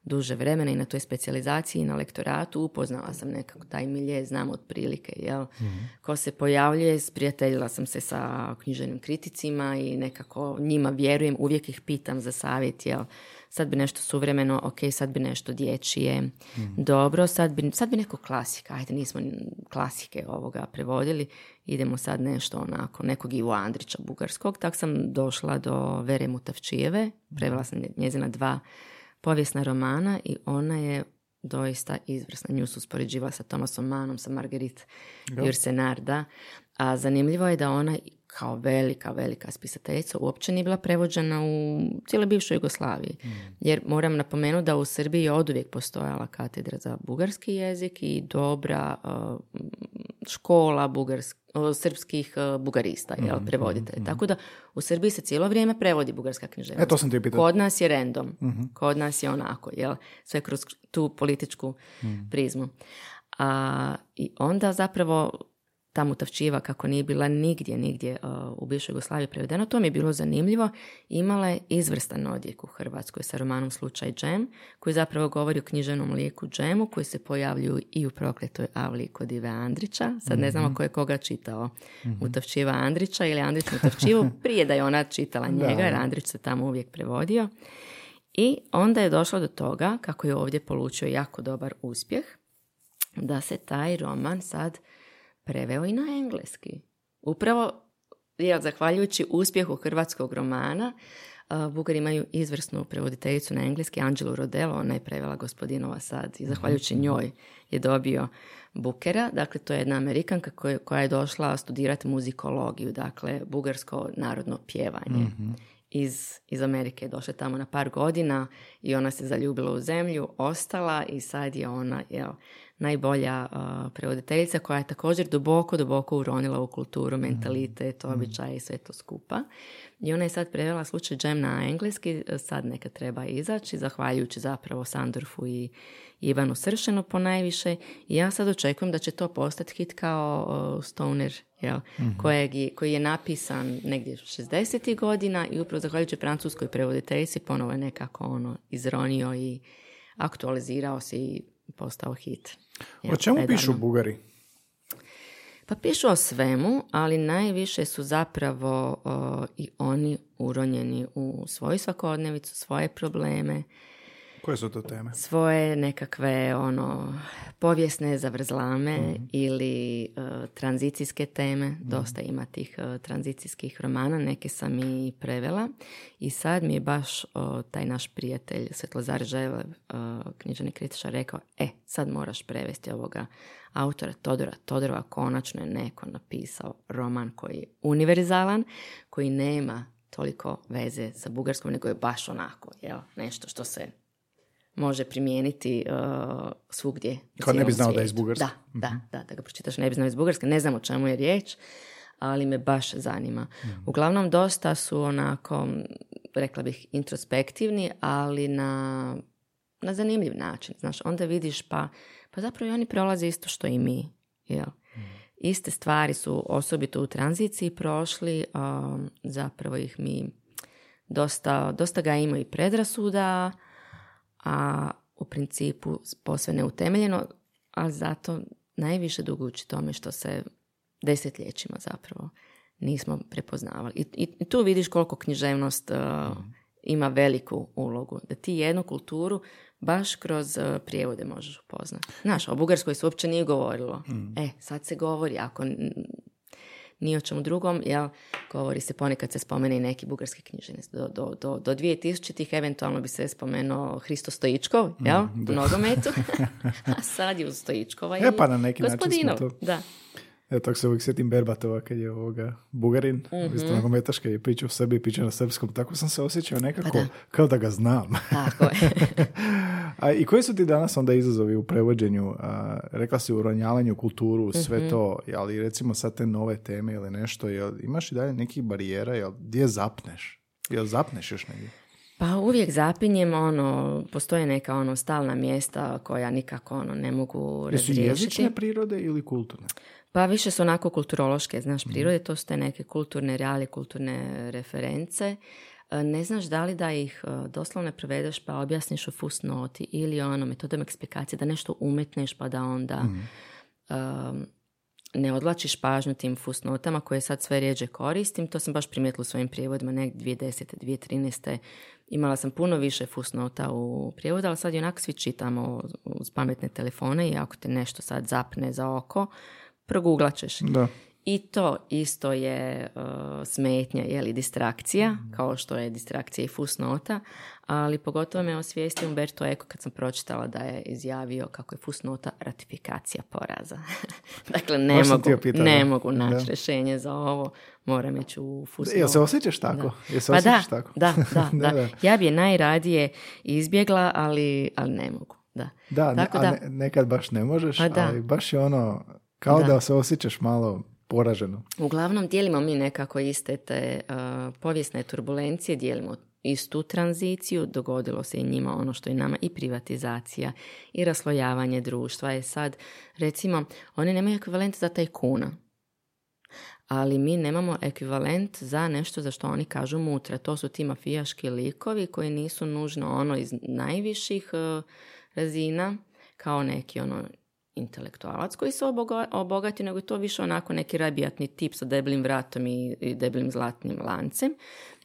B: duže vremena i na toj specijalizaciji i na lektoratu upoznala sam nekako taj milje, znam otprilike, jel? mm Ko se pojavljuje, sprijateljila sam se sa književnim kriticima i nekako njima vjerujem, uvijek ih pitam za savjet, jel? Sad bi nešto suvremeno, ok, sad bi nešto dječije, mm dobro, sad bi, sad bi neko klasika, ajde, nismo klasike ovoga prevodili, idemo sad nešto onako, nekog Ivo Andrića bugarskog, tak sam došla do Vere Mutavčijeve, prevela sam njezina dva povijesna romana i ona je doista izvrsna. Nju su uspoređivala sa Tomasom Manom, sa Marguerite Jursenar, da. A zanimljivo je da ona kao velika, velika spisateljica uopće nije bila prevođena u cijeloj bivšoj Jugoslaviji. Mm. Jer moram napomenuti da u Srbiji je oduvijek postojala katedra za bugarski jezik i dobra uh, škola bugarsk, srpskih uh, bugarista, jel, mm, prevoditelja. Mm, Tako da u Srbiji se cijelo vrijeme prevodi bugarska književnost.
C: E, to sam ti
B: Kod nas je random. mm Kod nas je onako, jel, sve kroz tu političku prizmu. A, I onda zapravo ta mutavčiva kako nije bila nigdje, nigdje uh, u bivšoj Jugoslaviji prevedeno. To mi je bilo zanimljivo. Imala je izvrstan odjek u Hrvatskoj sa romanom Slučaj džem, koji zapravo govori o književnom lijeku džemu, koji se pojavljuju i u prokletoj Avli kod Ive Andrića. Sad ne znamo mhm. ko je koga čitao. mm Mutavčiva Andrića ili Andrić Mutavčivu. Prije da je ona čitala njega, jer Andrić se tamo uvijek prevodio. I onda je došlo do toga, kako je ovdje polučio jako dobar uspjeh, da se taj roman sad preveo i na engleski. Upravo jer zahvaljujući uspjehu hrvatskog romana, Bugari imaju izvrsnu prevoditeljicu na engleski, Angelu Rodelo, ona je prevela gospodinova sad i mhm. zahvaljujući njoj je dobio Bukera. Dakle, to je jedna Amerikanka koja je došla studirati muzikologiju, dakle, bugarsko narodno pjevanje. Mhm. Iz, iz Amerike je došla tamo na par godina i ona se zaljubila u zemlju, ostala i sad je ona, jel, najbolja uh, prevoditeljica koja je također duboko, duboko uronila u kulturu, mentalitet, mm. običaje i sve to skupa. I ona je sad prevela slučaj Jam na engleski, sad neka treba izaći, zahvaljujući zapravo Sandorfu i Ivanu Sršenu po najviše. I ja sad očekujem da će to postati hit kao Stoner, jel? mm koji je napisan negdje 60. godina i upravo zahvaljujući francuskoj prevoditeljici ponovo je nekako ono izronio i aktualizirao se i postao hit.
C: O
B: Jel,
C: čemu
B: nedavno.
C: pišu Bugari?
B: Pa pišu o svemu, ali najviše su zapravo o, i oni uronjeni u svoju svakodnevicu, svoje probleme,
C: Koje su to teme?
B: svoje nekakve ono povijesne zavrzlame ili e, tranzicijske teme. Dosta ima tih e, tranzicijskih romana, neke sam i prevela. I sad mi je baš o, taj naš prijatelj Svetlozar Želev, književni kritičar, rekao, e, sad moraš prevesti ovoga autora Todora Todorova. Konačno je neko napisao roman koji je univerzalan, koji nema toliko veze sa bugarskom, nego je baš onako, jel, nešto što se može primijeniti uh, svugdje.
C: Kao ne bi znao da je iz
B: svijetu.
C: Bugarske.
B: Da, da, da, da ga pročitaš ne bi znao iz Bugarske. Ne znam o čemu je riječ, ali me baš zanima. Uglavnom, dosta su onako, rekla bih, introspektivni, ali na, na zanimljiv način. Znaš, onda vidiš pa, pa zapravo i oni prolaze isto što i mi. Jel? Iste stvari su osobito u tranziciji prošli, um, zapravo ih mi dosta, dosta ga ima i predrasuda, a u principu posve neutemeljeno, a zato najviše dugući tome što se desetljećima zapravo nismo prepoznavali. I, i, tu vidiš koliko književnost uh, ima veliku ulogu. Da ti jednu kulturu baš kroz uh, prijevode možeš upoznati. Znaš, o Bugarskoj se uopće nije govorilo. E, sad se govori, ako ni o čemu drugom, jel, govori se ponekad se spomene i neki bugarski književnici. Do, do, do, do 2000-ih eventualno bi se spomenuo Hristo Stojičkov, jel, u nogometu. A sad je uz Stojičkova i
C: E, pa na neki način smo to.
B: Da.
C: Ja tako se uvijek sjetim Berbatova kad je ovoga Bugarin,
B: Mhm.
C: isto nogometaš kad je pričao o sebi i pričao na srpskom, tako sam se osjećao nekako
B: Pa da.
C: kao da ga znam.
B: Tako je.
C: A i koji su ti danas onda izazovi u prevođenju? A, rekla si u kulturu, sve
B: Mhm.
C: to, ali recimo sad te nove teme ili nešto, jel, imaš i dalje nekih barijera, jel, gdje zapneš? Jel zapneš još negdje?
B: Pa uvijek zapinjem, ono, postoje neka ono stalna mjesta koja nikako ono ne mogu
C: Jesu
B: razriješiti.
C: jezične prirode ili kulturne?
B: Pa više su onako kulturološke, znaš, prirode, to su te neke kulturne reali, kulturne reference. E, Ne znaš da li da ih e, doslovno prevedeš pa objasniš u fusnoti ili ono metodom eksplikacije da nešto umetneš pa da onda um, ne odlačiš pažnju tim fusnotama koje sad sve rijeđe koristim. To sam baš primijetila u svojim prijevodima negdje 2010. 2013. Imala sam puno više fusnota u prijevodu, ali sad i onako svi čitamo uz pametne telefone i ako te nešto sad zapne za oko, proguglat ćeš.
C: Da.
B: I to isto je uh, smetnja, je li distrakcija, kao što je distrakcija i fusnota, ali pogotovo me osvijestio Umberto Eco kad sam pročitala da je izjavio kako je fusnota ratifikacija poraza. dakle, ne mogu, ne
C: da.
B: mogu naći
C: Da.
B: rješenje za ovo, moram ići u fusnotu.
C: Jel se osjećaš tako? Jel se
B: Pa da,
C: osjećaš tako?
B: da, da,
C: Da,
B: da,
C: da.
B: Ja bi je najradije izbjegla, ali, ali ne mogu. Da.
C: Da, ne- a
B: da-
C: ne- nekad baš ne možeš,
B: Pa da.
C: ali baš je ono, kao da.
B: Da.
C: se osjećaš malo poraženo.
B: Uglavnom dijelimo mi nekako iste te uh, povijesne turbulencije, dijelimo istu tranziciju, dogodilo se i njima ono što i nama i privatizacija i raslojavanje društva je sad, recimo, oni nemaju ekvivalent za tajkuna, ali mi nemamo ekvivalent za nešto za što oni kažu mutre. To su ti mafijaški likovi koji nisu nužno ono iz najviših uh, razina, kao neki ono intelektualac koji se oboga- obogati, nego je to više onako neki rabijatni tip sa debelim vratom i, i debelim zlatnim lancem.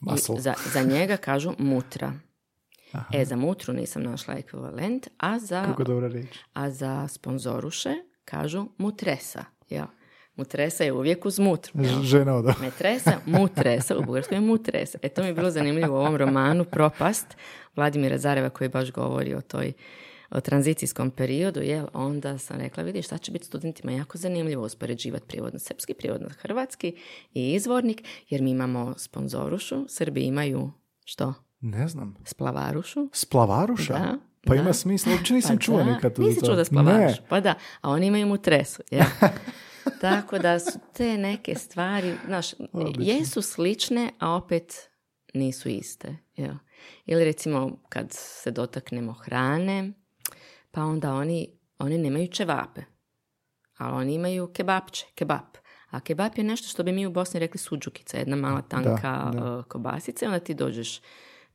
B: I za, za njega kažu mutra. E, za mutru nisam našla ekvivalent, a za,
C: Kako dobra riječ.
B: a za sponzoruše kažu mutresa. Ja. Mutresa je uvijek uz mutru.
C: Žena od
B: Metresa, mutresa, u Bugarskoj je mutresa. E to mi je bilo zanimljivo u ovom romanu Propast Vladimira Zareva koji baš govori o toj tranzicijskom periodu, jel, onda sam rekla, vidi šta će biti studentima jako zanimljivo uspoređivati prijevod na srpski, prijevod na hrvatski i izvornik, jer mi imamo sponzorušu, Srbi imaju što?
C: Ne znam.
B: Splavarušu.
C: Splavaruša?
B: Da,
C: pa
B: da.
C: ima smisla, uopće nisam
B: Pa
C: čuo
B: da,
C: nikad.
B: Nisi čuo za splavaruš?
C: Ne.
B: Pa da, a oni imaju mutresu. Ja. Tako da su te neke stvari, znaš,
C: Odlično.
B: jesu slične, a opet nisu iste. Ja. Ili recimo kad se dotaknemo hrane, pa onda oni, oni nemaju čevape, ali oni imaju kebapče, kebap. A kebap je nešto što bi mi u Bosni rekli suđukica, jedna mala tanka
C: da.
B: uh, kobasica i onda ti dođeš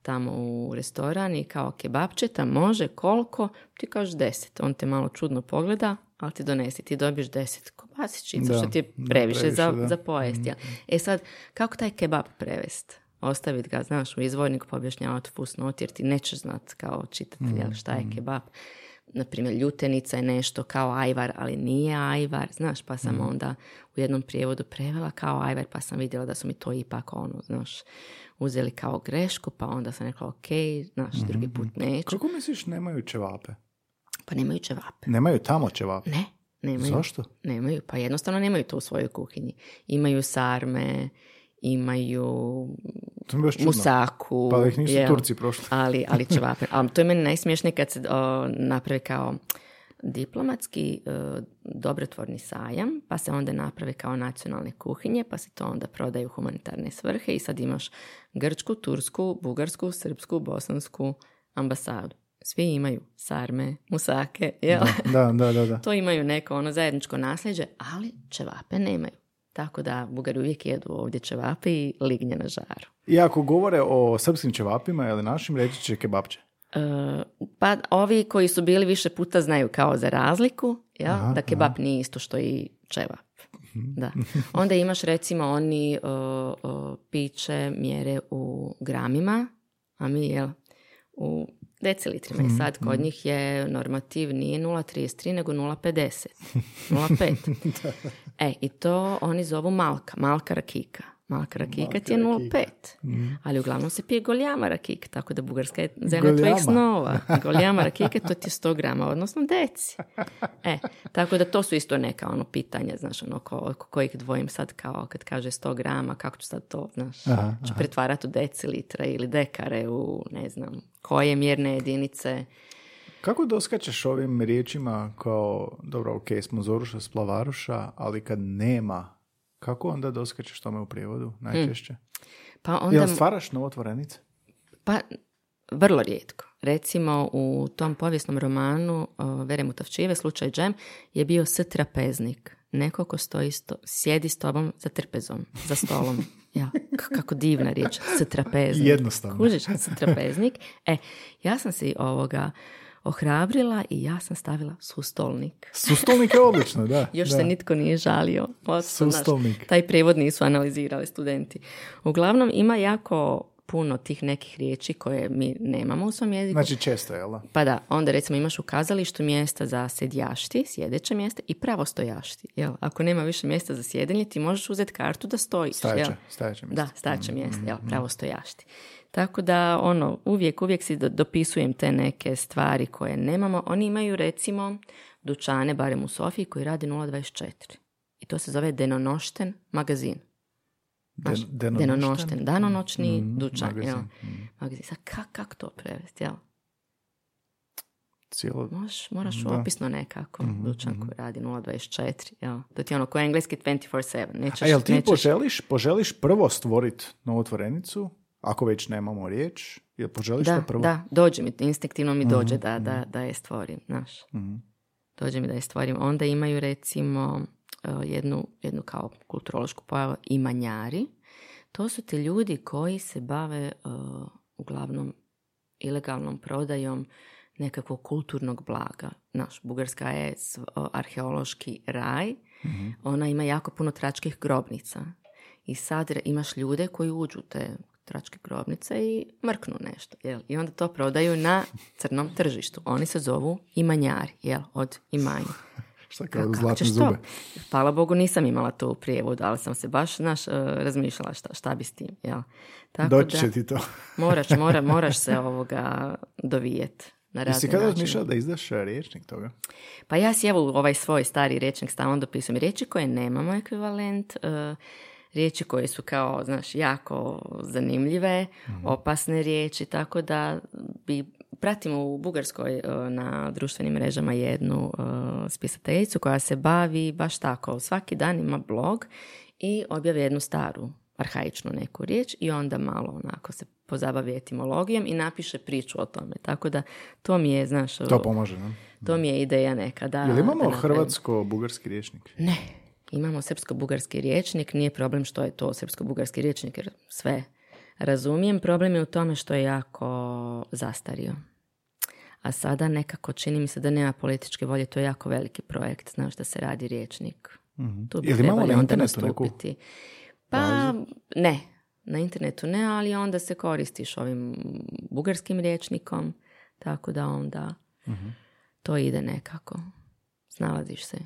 B: tamo u restoran i kao kebapčeta može koliko? Ti kažeš deset. On te malo čudno pogleda, ali ti donesi. Ti dobiješ deset kobasičica,
C: Da,
B: što ti je previše,
C: previše,
B: za, za pojest. jel? E sad, kako taj kebab prevest? Ostaviti ga, znaš, u izvorniku poobjašnjavati fusnot, jer ti nećeš znat kao čitatelj jel, šta je kebab. Naprimjer, ljutenica je nešto kao ajvar, ali nije ajvar, znaš, pa sam onda u jednom prijevodu prevela kao ajvar, pa sam vidjela da su mi to ipak ono, znaš, uzeli kao grešku, pa onda sam rekla, ok, znaš, drugi put neću.
C: Kako misliš nemaju ćevape?
B: Pa nemaju ćevape.
C: Nemaju tamo ćevape.
B: Ne, nemaju.
C: Zašto?
B: Nemaju, pa jednostavno nemaju to u svojoj kuhinji. Imaju sarme, imaju musaku.
C: Pa ih nisu
B: jel,
C: Turci prošli.
B: Ali, ali ćevape. Ali to je meni najsmiješnije kad se o, napravi kao diplomatski e, dobrotvorni sajam, pa se onda naprave kao nacionalne kuhinje, pa se to onda prodaju u humanitarne svrhe i sad imaš grčku, tursku, bugarsku, srpsku, bosansku ambasadu. Svi imaju sarme, musake, jel?
C: Da, da, da, da.
B: to imaju neko ono zajedničko nasljeđe, ali ćevape nemaju. Tako da Bugari uvijek jedu ovdje ćevape i lignje na žaru.
C: I ako govore o srpskim ćevapima ili našim, reći će kebapče.
B: E, pa ovi koji su bili više puta znaju kao za razliku, ja?
C: Aha,
B: da kebab nije isto što i ćevap. Da. Onda imaš recimo oni e, e, piće mjere u gramima, a mi jel u decilitrima. I sad kod njih je normativ nije 0,33 nego 0,50. 0,5. e, i to oni zovu malka, malka rakika. Malka rakika ti je 0,5. Ali uglavnom se pije goljama rakika, tako da Bugarska je zemlja tvojih
C: Goljama.
B: snova. Goljama rakike, to ti je 100 grama, odnosno deci. E, tako da to su isto neka ono pitanja, znaš, ono, oko, oko kojih dvojim sad kao kad kaže 100 grama, kako ću sad to, znaš,
C: Aha,
B: ću pretvarati u decilitre ili dekare u, ne znam, koje mjerne jedinice.
C: Kako doskačeš ovim riječima kao, dobro, ok, smo Zoruša s Plavaruša, ali kad nema, kako onda doskačeš tome u prijevodu najčešće?
B: Pa onda...
C: Jel stvaraš novotvorenice?
B: Pa, vrlo rijetko. Recimo, u tom povijesnom romanu uh, Vere Mutavčive, slučaj Džem, je bio s trapeznik. Neko ko stoji, sto, sjedi s tobom za trpezom, za stolom. Ja, k- kako divna riječ, s trapeznik.
C: Jednostavno.
B: Kužiš, s trapeznik. E, ja sam si ovoga ohrabrila i ja sam stavila sustolnik.
C: Sustolnik je odlično, da.
B: Još
C: da.
B: se nitko nije žalio. Znaš,
C: Sustolnik.
B: taj prijevod nisu analizirali studenti. Uglavnom, ima jako puno tih nekih riječi koje mi nemamo u svom jeziku.
C: Znači često, jel da?
B: Pa da, onda recimo imaš u kazalištu mjesta za sedjašti, sjedeće mjesta i pravostojašti. Jel? Ako nema više mjesta za sjedenje, ti možeš uzeti kartu da stojiš.
C: Stajeće,
B: jel?
C: stajeće mjesto.
B: Da, stajeće mjesta, jel, pravostojašti. Tako da, ono, uvijek, uvijek si do- dopisujem te neke stvari koje nemamo. Oni imaju, recimo, dućane, barem u Sofiji, koji rade 024. I to se zove Denonošten magazin.
C: Den- denonošten?
B: denonošten, danonoćni
C: Mm,
B: dućan,
C: magazin, mm.
B: Magazin. Sad, kak, kak to prevesti, jel?
C: Cijelo...
B: Možeš, moraš
C: Da. Mhm,
B: opisno nekako, dućan koji radi 024, jel? To ti je ono ko engleski 24-7, nećeš,
C: A jel ti
B: nećeš-
C: poželiš, poželiš prvo stvoriti novotvorenicu, ako već nemamo riječ, jel poželiš
B: Da,
C: to prvo?
B: da, dođe mi, instinktivno mi dođe
C: Mhm,
B: da, da, da je stvorim, znaš.
C: Mhm.
B: Dođe mi da je stvorim. Onda imaju recimo jednu, jednu kao kulturološku pojavu imanjari. To su ti ljudi koji se bave e, uglavnom ilegalnom prodajom nekakvog kulturnog blaga. Naš, Bugarska je o, arheološki raj.
C: Mhm.
B: Ona ima jako puno tračkih grobnica. I sad imaš ljude koji uđu te tračke grobnice i mrknu nešto. Jel? I onda to prodaju na crnom tržištu. Oni se zovu imanjari, jel? od imanja.
C: Šta kao
B: Kako
C: zlatne zube?
B: to? Hvala Bogu nisam imala to u prijevodu, ali sam se baš znaš, e, razmišljala šta, šta bi s tim. Jel? Tako
C: Doći
B: da
C: će ti to.
B: moraš, mora, moraš se ovoga dovijet. Na
C: Jesi kada razmišljala da izdaš e, riječnik toga?
B: Pa ja si evo ovaj svoj stari rječnik stalno dopisujem riječi koje nemamo ekvivalent, e, riječi koje su kao, znaš, jako zanimljive, opasne riječi, tako da bi pratimo u Bugarskoj e, na društvenim mrežama jednu e, spisateljicu koja se bavi baš tako. Svaki dan ima blog i objavi jednu staru arhaičnu neku riječ i onda malo onako se pozabavi etimologijom i napiše priču o tome. Tako da to mi je, znaš,
C: To pomaže, ne?
B: to mi je ideja neka. Da,
C: Jel
B: da
C: imamo
B: napravim.
C: hrvatsko-bugarski riječnik?
B: Ne, imamo srpsko-bugarski riječnik, nije problem što je to srpsko-bugarski riječnik jer sve Razumijem, problem je u tome što je jako zastario. A sada nekako čini mi se da nema političke volje, to je jako veliki projekt, znaš da se radi riječnik.
C: Mhm.
B: Tu bi
C: Ili imamo
B: trebali
C: na
B: onda
C: neku.
B: Pa ne, na internetu ne, ali onda se koristiš ovim bugarskim riječnikom, tako da onda
C: Mhm.
B: to ide nekako. Snalaziš se.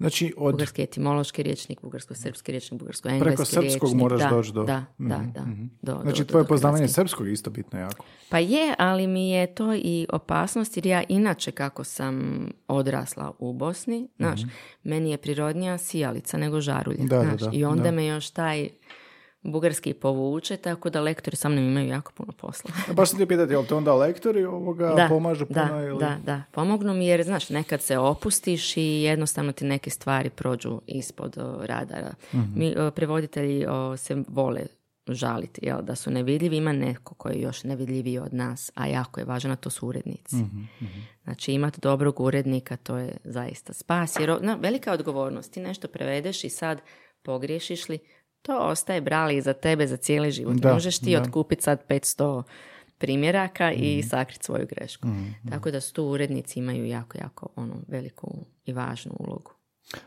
C: Znači, od
B: Bugarski etimološki riječnik, bugarsko-srpski riječnik, bugarsko-engleski
C: preko srpskog
B: riječnik.
C: moraš
B: da,
C: doći do...
B: Da, da,
C: Mhm,
B: da.
C: mhm.
B: Do, do-
C: Znači,
B: do-
C: tvoje poznavanje srpskog je isto bitno jako.
B: Pa je, ali mi je to i opasnost jer ja inače kako sam odrasla u Bosni, znaš, meni je prirodnija sijalica nego
C: Mhm. Da,
B: znaš,
C: da,
B: i onda
C: da.
B: me još taj bugarski povuče, tako da lektori sa mnom imaju jako puno posla.
C: A Baš sam ti pitati, jel te onda lektori ovoga pomažu puno
B: da,
C: ili...
B: da, da, pomognu mi jer, znaš, nekad se opustiš i jednostavno ti neke stvari prođu ispod o, radara.
C: Mhm.
B: Mi, o, prevoditelji o, se vole žaliti, jel, da su nevidljivi, ima neko koji je još nevidljiviji od nas, a jako je važno, to su urednici.
C: Mhm,
B: Znači, imati dobrog urednika, to je zaista spas, jer no, velika odgovornost, ti nešto prevedeš i sad pogriješiš li, to ostaje brali za tebe za cijeli život.
C: Da,
B: Možeš ti
C: da.
B: otkupiti sad 500 primjeraka
C: Mhm.
B: i sakriti svoju grešku. Tako da su tu urednici imaju jako, jako ono, veliku i važnu ulogu.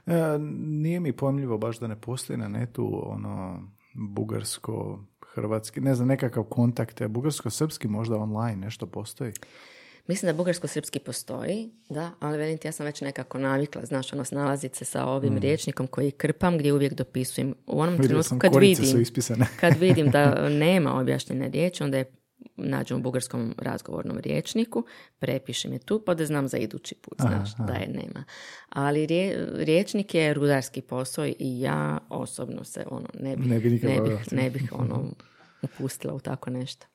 C: E, nije mi pojmljivo baš da ne postoji na netu ono bugarsko hrvatski, ne znam, nekakav kontakt, a bugarsko-srpski možda online nešto postoji.
B: Mislim da bugarsko-srpski postoji, da, ali velim ti, ja sam već nekako navikla, znaš, ono, snalaziti se sa ovim riječnikom koji krpam, gdje uvijek dopisujem. U onom
C: Mm. Vidio
B: trenutku
C: sam,
B: kad vidim, kad vidim da nema objašnjene riječi, onda je nađem u bugarskom razgovornom riječniku, prepišem je tu, pa da znam za idući put, znaš, da je nema. Ali rije- riječnik je rudarski posao i ja osobno se ono, ne bih,
C: Ne bi
B: ne bih, ne bih ono, upustila u tako nešto.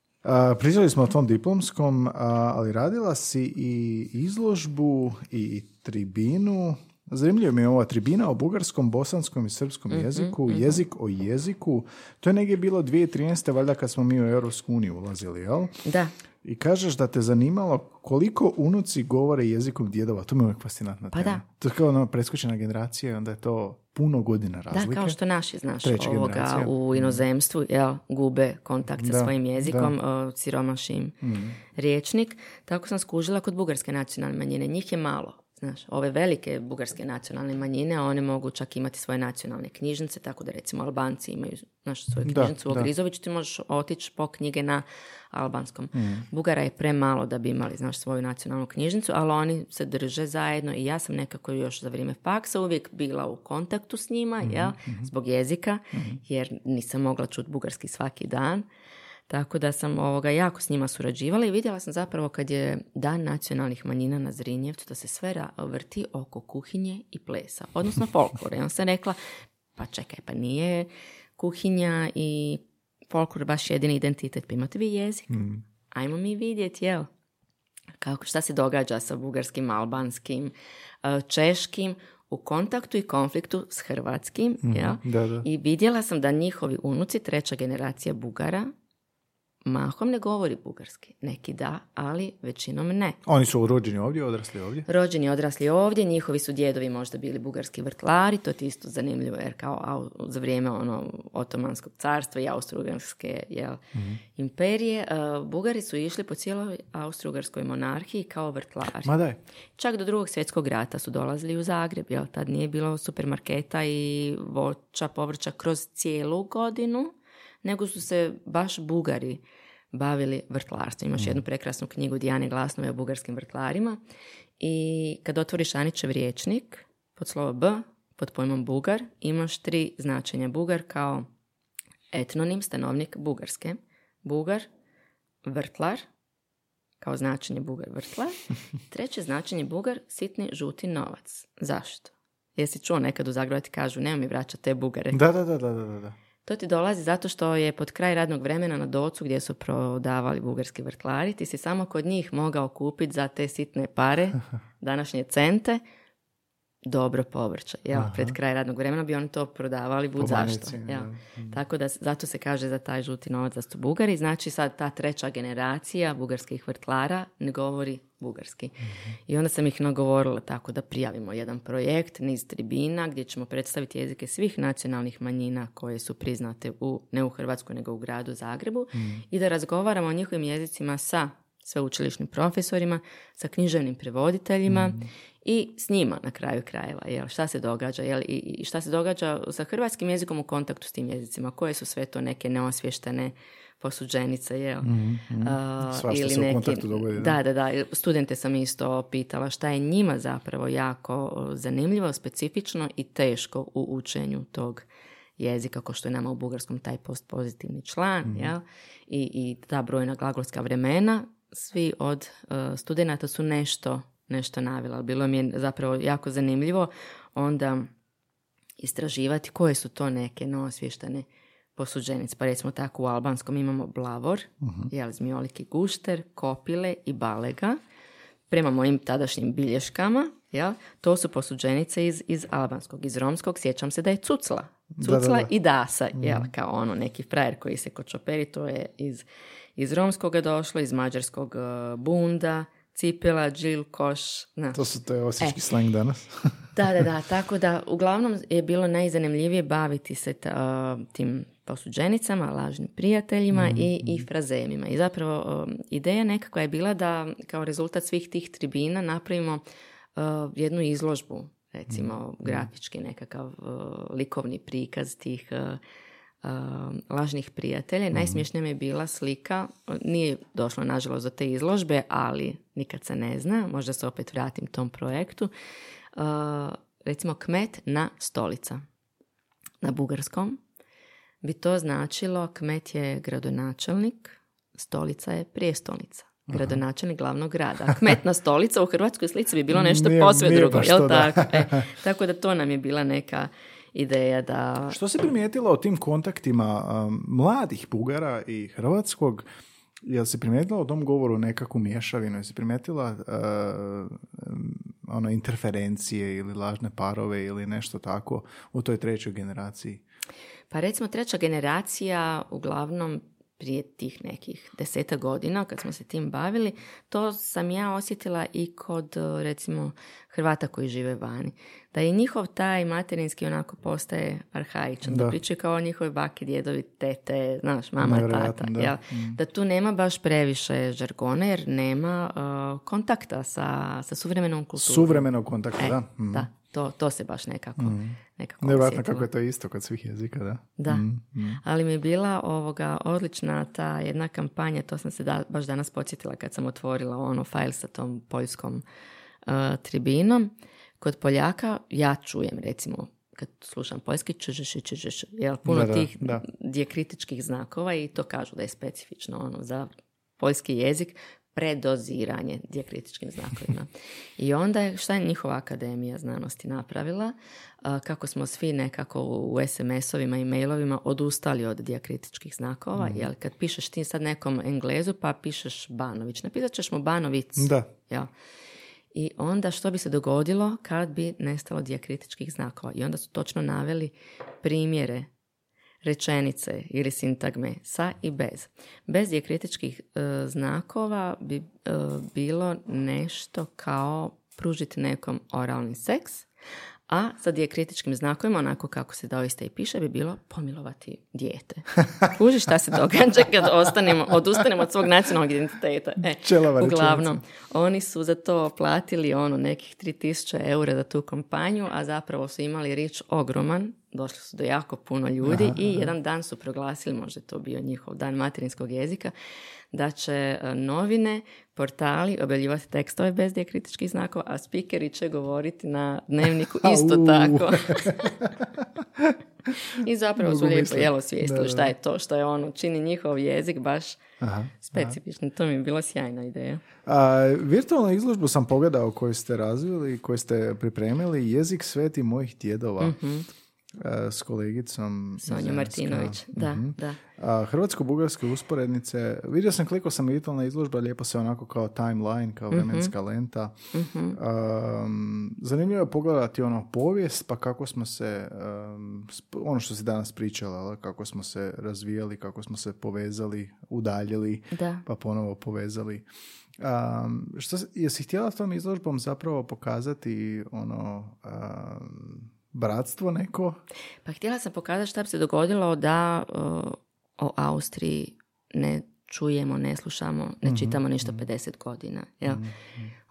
C: Pričali smo o tom diplomskom, ali radila si i izložbu i tribinu. Zanimljivo mi je ova tribina o bugarskom, bosanskom i srpskom
B: Mhm,
C: jeziku, jezik o jeziku. To je negdje bilo 2013. valjda kad smo mi u Europsku uniju ulazili, jel?
B: Da,
C: I kažeš da te zanimalo koliko unuci govore jezikom djedova. To mi je uvijek fascinantna
B: Pa
C: tema.
B: da.
C: To je kao ono preskočena generacija i onda je to puno godina razlike.
B: Da, kao što naši, znaš,
C: Treća
B: ovoga
C: generacija. Mm.
B: u inozemstvu, jel, gube kontakt sa
C: Da,
B: svojim jezikom,
C: da.
B: siromašim
C: Mm.
B: riječnik. Tako sam skužila kod bugarske nacionalne manjine. Njih je malo. Znaš, ove velike bugarske nacionalne manjine, one mogu čak imati svoje nacionalne knjižnice, tako da recimo Albanci imaju našu svoju
C: Da,
B: knjižnicu u
C: da.
B: Ogrizoviću, ti možeš otići po knjige na albanskom.
C: Mm.
B: Bugara je premalo da bi imali, znaš, svoju nacionalnu knjižnicu, ali oni se drže zajedno i ja sam nekako još za vrijeme faksa uvijek bila u kontaktu s njima,
C: Mhm,
B: jel, zbog jezika, jer nisam mogla čuti bugarski svaki dan. Tako da sam ovoga jako s njima surađivala i vidjela sam zapravo kad je dan nacionalnih manjina na Zrinjevcu da se sve vrti oko kuhinje i plesa, odnosno folklore. I onda sam rekla, pa čekaj, pa nije kuhinja i folklor baš jedini identitet, pa imate vi jezik.
C: Mm.
B: Ajmo mi vidjeti, jel? Kako, šta se događa sa bugarskim, albanskim, e, češkim, u kontaktu i konfliktu s hrvatskim, jel?
C: Da, da.
B: I vidjela sam da njihovi unuci, treća generacija Bugara, mahom ne govori bugarski. Neki da, ali većinom ne.
C: Oni su rođeni ovdje, odrasli ovdje.
B: Rođeni odrasli ovdje, njihovi su djedovi možda bili bugarski vrtlari, to ti je isto zanimljivo jer kao za vrijeme ono otomanskog carstva i austro-ugarske jel, imperije, e, Bugari su išli po cijeloj austro-ugarskoj monarhiji kao vrtlari.
C: Ma daj.
B: Čak do drugog svjetskog rata su dolazili u Zagreb, jel? Tad nije bilo supermarketa i voća, povrća kroz cijelu godinu, nego su se baš Bugari bavili vrtlarstvom. Imaš jednu prekrasnu knjigu Dijane Glasnove o bugarskim vrtlarima i kad otvoriš Anićev riječnik, pod slovo B, pod pojmom Bugar, imaš tri značenja. Bugar kao etnonim, stanovnik Bugarske. Bugar, vrtlar, kao značenje bugar vrtlar. Treće značenje bugar, sitni žuti novac. Zašto? Jesi čuo nekad u Zagrebu ti kažu, nema mi vraćati te bugare.
C: Da, da, da, da, da, da.
B: To ti dolazi zato što je pod kraj radnog vremena na docu gdje su prodavali bugarski vrtlari, ti si samo kod njih mogao kupiti za te sitne pare, današnje cente, dobro povrće. Jel? Pred kraj radnog vremena bi oni to prodavali bud zašto. Jel?
C: da.
B: Tako da zato se kaže za taj žuti novac da su Bugari. Znači sad ta treća generacija bugarskih vrtlara ne govori bugarski. I onda sam ih nagovorila tako da prijavimo jedan projekt, niz tribina, gdje ćemo predstaviti jezike svih nacionalnih manjina koje su priznate u, ne u Hrvatskoj, nego u gradu Zagrebu i da razgovaramo o njihovim jezicima sa sveučilišnim profesorima, sa književnim prevoditeljima i s njima na kraju krajeva. Jel, šta se događa? Jel, i, I šta se događa sa hrvatskim jezikom u kontaktu s tim jezicima? Koje su sve to neke neosvještene posuđenice, jel? A,
C: Svašta se u kontaktu dogodi, da.
B: Da, da, da. Studente sam isto pitala šta je njima zapravo jako zanimljivo, specifično i teško u učenju tog jezika, kao što je nama u bugarskom taj postpozitivni član,
C: Mhm.
B: jel? I, I ta brojna glagolska vremena, svi od uh, studenata su nešto, nešto navila. ali Bilo mi je zapravo jako zanimljivo onda istraživati koje su to neke neosvještene posuđenice. Pa recimo tako u albanskom imamo blavor, jel, zmioliki gušter, kopile i balega. Prema mojim tadašnjim bilješkama, jel, to su posuđenice iz, iz albanskog. Iz romskog sjećam se da je cucla.
C: Da,
B: Cucla
C: da, da.
B: i dasa, jel, kao ono neki frajer koji se kočoperi, to je iz, iz romskoga došlo, iz mađarskog eh, bunda, cipela, džil, koš, znaš.
C: To su to je osječki slang danas.
B: Da, da, da, tako da uglavnom je bilo najzanimljivije baviti se ta, tim posuđenicama, lažnim prijateljima i, i frazemima. I zapravo um, ideja nekakva je bila da kao rezultat svih tih tribina napravimo uh, jednu izložbu, recimo grafički nekakav uh, likovni prikaz tih uh, lažnih prijatelja. Najsmješnija mi je bila slika, nije došlo nažalost do te izložbe, ali nikad se ne zna, možda se opet vratim tom projektu. Uh, recimo kmet na stolica. Na bugarskom bi to značilo kmet je gradonačelnik, stolica je prijestolnica. Gradonačelnik glavnog grada. Kmetna stolica u hrvatskoj slici bi bilo nešto
C: Nije-
B: posve
C: nije
B: drugo. Jel tako? E, tako da to nam je bila neka ideja da...
C: Što si primijetila o tim kontaktima um, mladih Bugara i Hrvatskog? Jel si primijetila u tom govoru nekakvu mješavinu? Jel si primijetila uh, um, ono, interferencije ili lažne parove ili nešto tako u toj trećoj generaciji?
B: Pa recimo treća generacija uglavnom prije tih nekih deseta godina kad smo se tim bavili, to sam ja osjetila i kod e, recimo Hrvata koji žive vani. Da je njihov taj materinski onako postaje arhaičan, da,
C: Da.
B: pričaju kao njihovi baki, djedovi, tete, znaš, mama, tata.
C: Da.
B: jel?
C: Mm.
B: Da tu nema baš previše žargona jer nema e, kontakta sa, sa suvremenom kulturom.
C: Suvremenog kontakta,
B: E,
C: da. Mm.
B: da, to, to se baš nekako, nekako
C: Nevjerojatno kako je to isto kod svih jezika, da.
B: Da,
C: Mm, mm.
B: ali mi je bila ovoga odlična ta jedna kampanja, to sam se da, baš danas podsjetila kad sam otvorila ono fajl sa tom poljskom uh, tribinom. Kod Poljaka ja čujem recimo kad slušam poljski čžš, čžš, jel, puno
C: Da, da,
B: tih
C: da.
B: dijakritičkih znakova i to kažu da je specifično ono za poljski jezik predoziranje dijakritičkim znakovima. I onda je, šta je njihova akademija znanosti napravila? Kako smo svi nekako u SMS-ovima i mailovima odustali od dijakritičkih znakova, jer kad pišeš ti sad nekom englezu pa pišeš Banović, napisat ćeš mu Banovic.
C: Da.
B: Jel? I onda što bi se dogodilo kad bi nestalo dijakritičkih znakova? I onda su točno naveli primjere rečenice ili sintagme sa i bez. Bez dijakritičkih e, znakova bi e, bilo nešto kao pružiti nekom oralni seks, a sa dijakritičkim znakovima, onako kako se doista i piše, bi bilo pomilovati dijete. Kuži šta se događa kad ostanemo, odustanemo od svog nacionalnog identiteta. E, uglavnom, oni su za to platili ono nekih 3000 eura za tu kampanju, a zapravo su imali rič ogroman, došli su do jako puno ljudi i jedan dan su proglasili, možda je to bio njihov dan materinskog jezika, da će e, novine, portali objavljivati tekstove bez dijakritičkih znakova, a spikeri će govoriti na dnevniku isto tako. I zapravo su lijepo jelo svijestili šta je to što je ono, čini njihov jezik baš
C: Aha.
B: specifični. To mi je bila sjajna ideja.
C: A, virtualnu izložbu sam pogledao koju ste razvili, koju ste pripremili, jezik sveti mojih djedova.
B: Mhm.
C: E, s kolegicom.
B: Sonja. Martinović, da,
C: Mhm.
B: da.
C: A, Hrvatsko-bugarske usporednice, vidio sam kliko sam vitalna izložba, lijepo se onako kao timeline, kao vremenska lenta.
B: Mhm.
C: Um, zanimljivo je pogledati ono povijest, pa kako smo se, um, sp- ono što si danas pričala, kako smo se razvijali, kako smo se povezali, udaljili,
B: Da.
C: pa ponovo povezali. Um, što, se- jesi htjela s tom izložbom zapravo pokazati ono um, bratstvo neko?
B: Pa htjela sam pokazati šta bi se dogodilo da uh, o Austriji ne čujemo, ne slušamo, ne čitamo ništa 50 godina. Jel?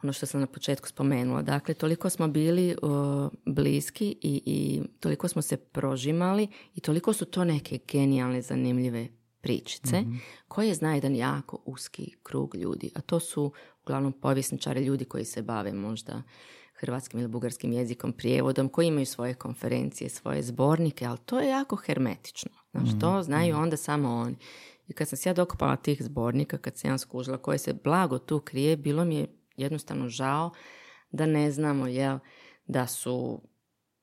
B: Ono što sam na početku spomenula. Dakle, toliko smo bili uh, bliski i, i toliko smo se prožimali i toliko su to neke genijalne, zanimljive pričice koje zna jedan jako uski krug ljudi. A to su uglavnom povjesničari, ljudi koji se bave možda hrvatskim ili bugarskim jezikom, prijevodom, koji imaju svoje konferencije, svoje zbornike, ali to je jako hermetično. Znaš, to znaju onda samo oni. I kad sam se ja dokopala tih zbornika, kad sam ja skužila koje se blago tu krije, bilo mi je jednostavno žao da ne znamo jel, da su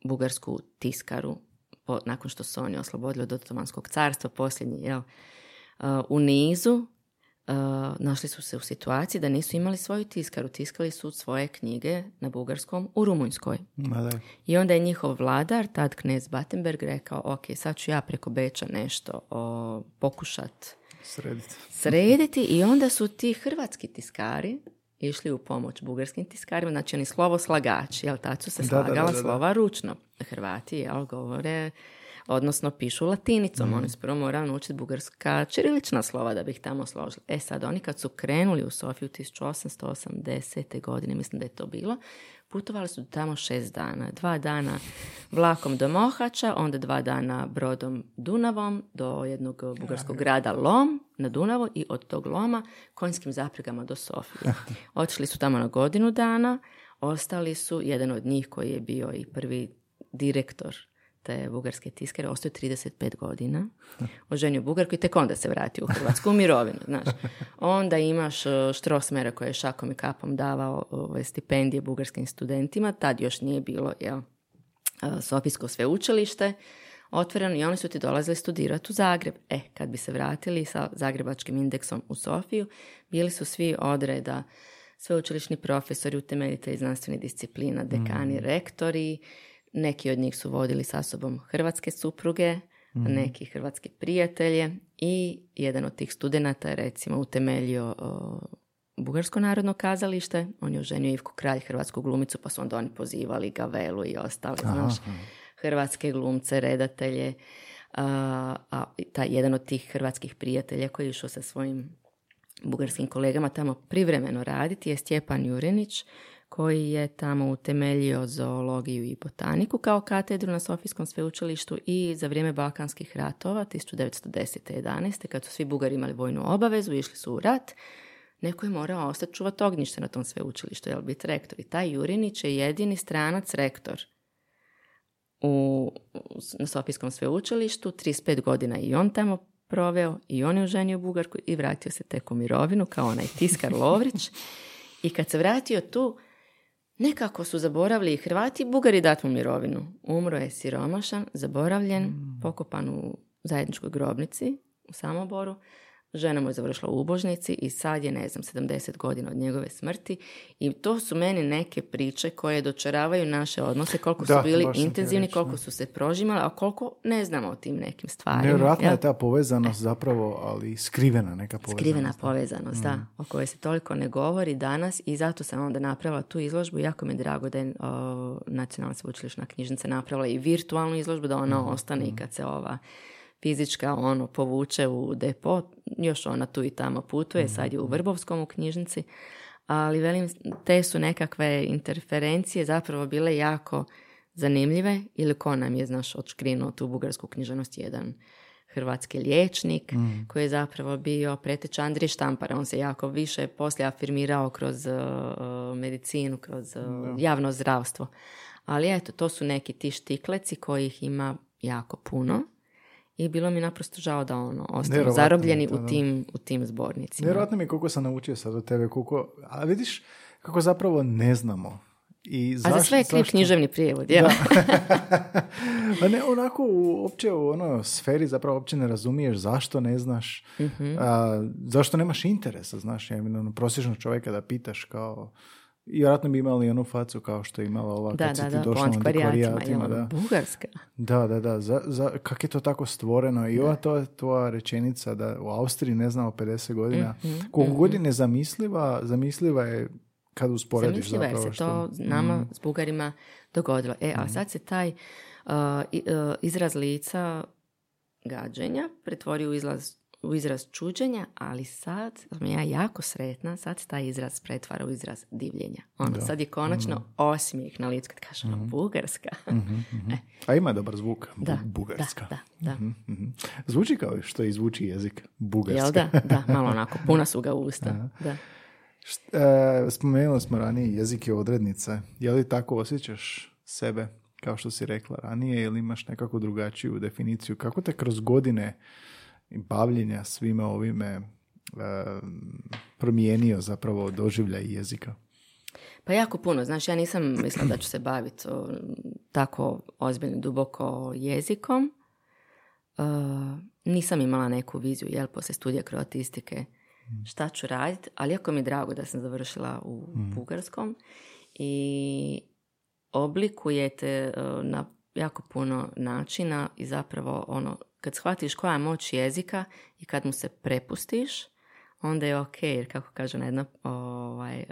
B: bugarsku tiskaru, po, nakon što su oni oslobodili od Otomanskog carstva, posljednji, jel, uh, u nizu, uh, našli su se u situaciji da nisu imali svoju tiskaru. Tiskali su svoje knjige na bugarskom u Rumunjskoj.
C: Da.
B: I onda je njihov vladar, tad knez Battenberg, rekao, ok, sad ću ja preko Beča nešto o, pokušat
C: Srediti.
B: srediti i onda su ti hrvatski tiskari išli u pomoć bugarskim tiskarima, znači oni slovo slagači, jel tad su se slagala
C: da, da.
B: slova ručno. Hrvati, jel, govore, odnosno pišu latinicom,
C: Mhm.
B: oni su prvo morali naučiti bugarska čirilična slova da bi ih tamo složili. E sad, oni kad su krenuli u Sofiju 1880. godine, mislim da je to bilo, putovali su tamo šest dana. Dva dana vlakom do Mohača, onda dva dana brodom Dunavom do jednog bugarskog grada Lom na Dunavu i od tog Loma konjskim zapregama do Sofije. Otišli su tamo na godinu dana, ostali su, jedan od njih koji je bio i prvi direktor te bugarske tiskare, ostao je 35 godina, oženio Bugarku i tek onda se vratio u Hrvatsku u mirovinu, znaš. Onda imaš e, Štrosmera koji je šakom i kapom davao ove, stipendije bugarskim studentima, tad još nije bilo, jel, e, Sofijsko sveučilište, otvoreno i oni su ti dolazili studirati u Zagreb. E, kad bi se vratili sa zagrebačkim indeksom u Sofiju, bili su svi odreda sveučilišni profesori, utemeljitelji znanstvenih disciplina, dekani, rektori, neki od njih su vodili sa sobom hrvatske supruge, neki hrvatske prijatelje i jedan od tih studenata je recimo utemeljio o, Bugarsko narodno kazalište, on je oženio Ivku Kralj, hrvatsku glumicu, pa su onda oni pozivali Gavelu i ostale, znaš, hrvatske glumce, redatelje. A, a taj jedan od tih hrvatskih prijatelja koji je išao sa svojim bugarskim kolegama tamo privremeno raditi je Stjepan Jurenić, koji je tamo utemeljio zoologiju i botaniku kao katedru na Sofijskom sveučilištu i za vrijeme Balkanskih ratova 1910. 11. kad su svi Bugari imali vojnu obavezu, išli su u rat, neko je morao ostati čuvati ognjište na tom sveučilištu, jel biti rektor. I taj Jurinić je jedini stranac rektor u, na Sofijskom sveučilištu, 35 godina i on tamo proveo i on je oženio Bugarku i vratio se tek u mirovinu kao onaj tiskar Lovrić. I kad se vratio tu, nekako su zaboravili i Hrvati i Bugari dati mu mirovinu. Umro je siromašan, zaboravljen, pokopan u zajedničkoj grobnici u Samoboru. Žena mu je završila u ubožnici i sad je, ne znam, 70 godina od njegove smrti. I to su meni neke priče koje dočaravaju naše odnose, koliko
C: Da,
B: su bili intenzivni,
C: reći,
B: koliko su se prožimali, a koliko ne znamo o tim nekim stvarima.
C: Nevjerojatna je ta povezanost zapravo, ali skrivena neka povezanost.
B: Skrivena povezanost, da, o kojoj se toliko ne govori danas i zato sam onda napravila tu izložbu. Jako mi je drago da je o, Nacionalna sveučilišna knjižnica napravila i virtualnu izložbu, da ona ostane i kad se ova fizička ono povuče u depo, još ona tu i tamo putuje, sad je u Vrbovskom u knjižnici, ali velim, te su nekakve interferencije zapravo bile jako zanimljive ili ko nam je, znaš, odškrinuo tu bugarsku književnost jedan hrvatski liječnik koji je zapravo bio preteć Andrije Štampara. On se jako više poslije afirmirao kroz uh, medicinu, kroz uh, javno zdravstvo. Ali eto, to su neki tištikleci kojih ima jako puno i bilo mi naprosto žao da ono ostanu zarobljeni
C: to,
B: u tim, u tim zbornicima.
C: Nevjerojatno mi je koliko sam naučio sad od tebe, koliko, a vidiš kako zapravo ne znamo I
B: A za sve je kriv književni prijevod, jel?
C: Pa ne, onako uopće u onoj sferi zapravo uopće ne razumiješ zašto ne znaš,
B: Mhm.
C: a, zašto nemaš interesa, znaš, ja ono, prosječnog čovjeka da pitaš kao, i vjerojatno bi imali onu facu kao što je imala ova
B: Da,
C: kad si
B: da,
C: ti
B: da, po
C: došla na
B: jel?
C: da.
B: Bugarska.
C: Da, da, da. Za, za, kak je to tako stvoreno? I ova to, tvoja rečenica da u Austriji ne znamo 50 godina.
B: Mhm,
C: Koliko god je nezamisliva, zamisliva je kad usporediš
B: Zamisliva je
C: zapravo
B: se
C: što...
B: to nama
C: Mm.
B: s Bugarima dogodilo. E, a sad se taj uh, uh, izraz lica gađenja pretvorio u, izlaz, u izraz čuđenja, ali sad sam ja jako sretna, sad taj izraz pretvara u izraz divljenja. Ono, sad je konačno
C: Mm.
B: osmijeh na licu kad kaže ono, Bugarska.
C: A ima dobar zvuk. Bu-
B: da,
C: bugarska.
B: Da, da, da.
C: Mhm. Zvuči kao što izvuči jezik. Bugarska.
B: Jel da? Da, malo onako, puna su ga usta. Da.
C: E, spomenuli smo ranije jezik je odrednica. Je li tako osjećaš sebe, kao što si rekla ranije, ili imaš nekakvu drugačiju definiciju? Kako te kroz godine bavljenja svime ovime e, promijenio zapravo doživljaj jezika?
B: Pa jako puno. Znaš, ja nisam mislila da ću se baviti tako ozbiljno duboko jezikom. E, nisam imala neku viziju, jel, poslije studija kroatistike, šta ću raditi, ali jako mi je drago da sam završila u bugarskom i oblikujete e, na jako puno načina i zapravo ono, kad shvatiš koja je moć jezika i kad mu se prepustiš, onda je ok, jer kako kaže na jedna ovaj, e,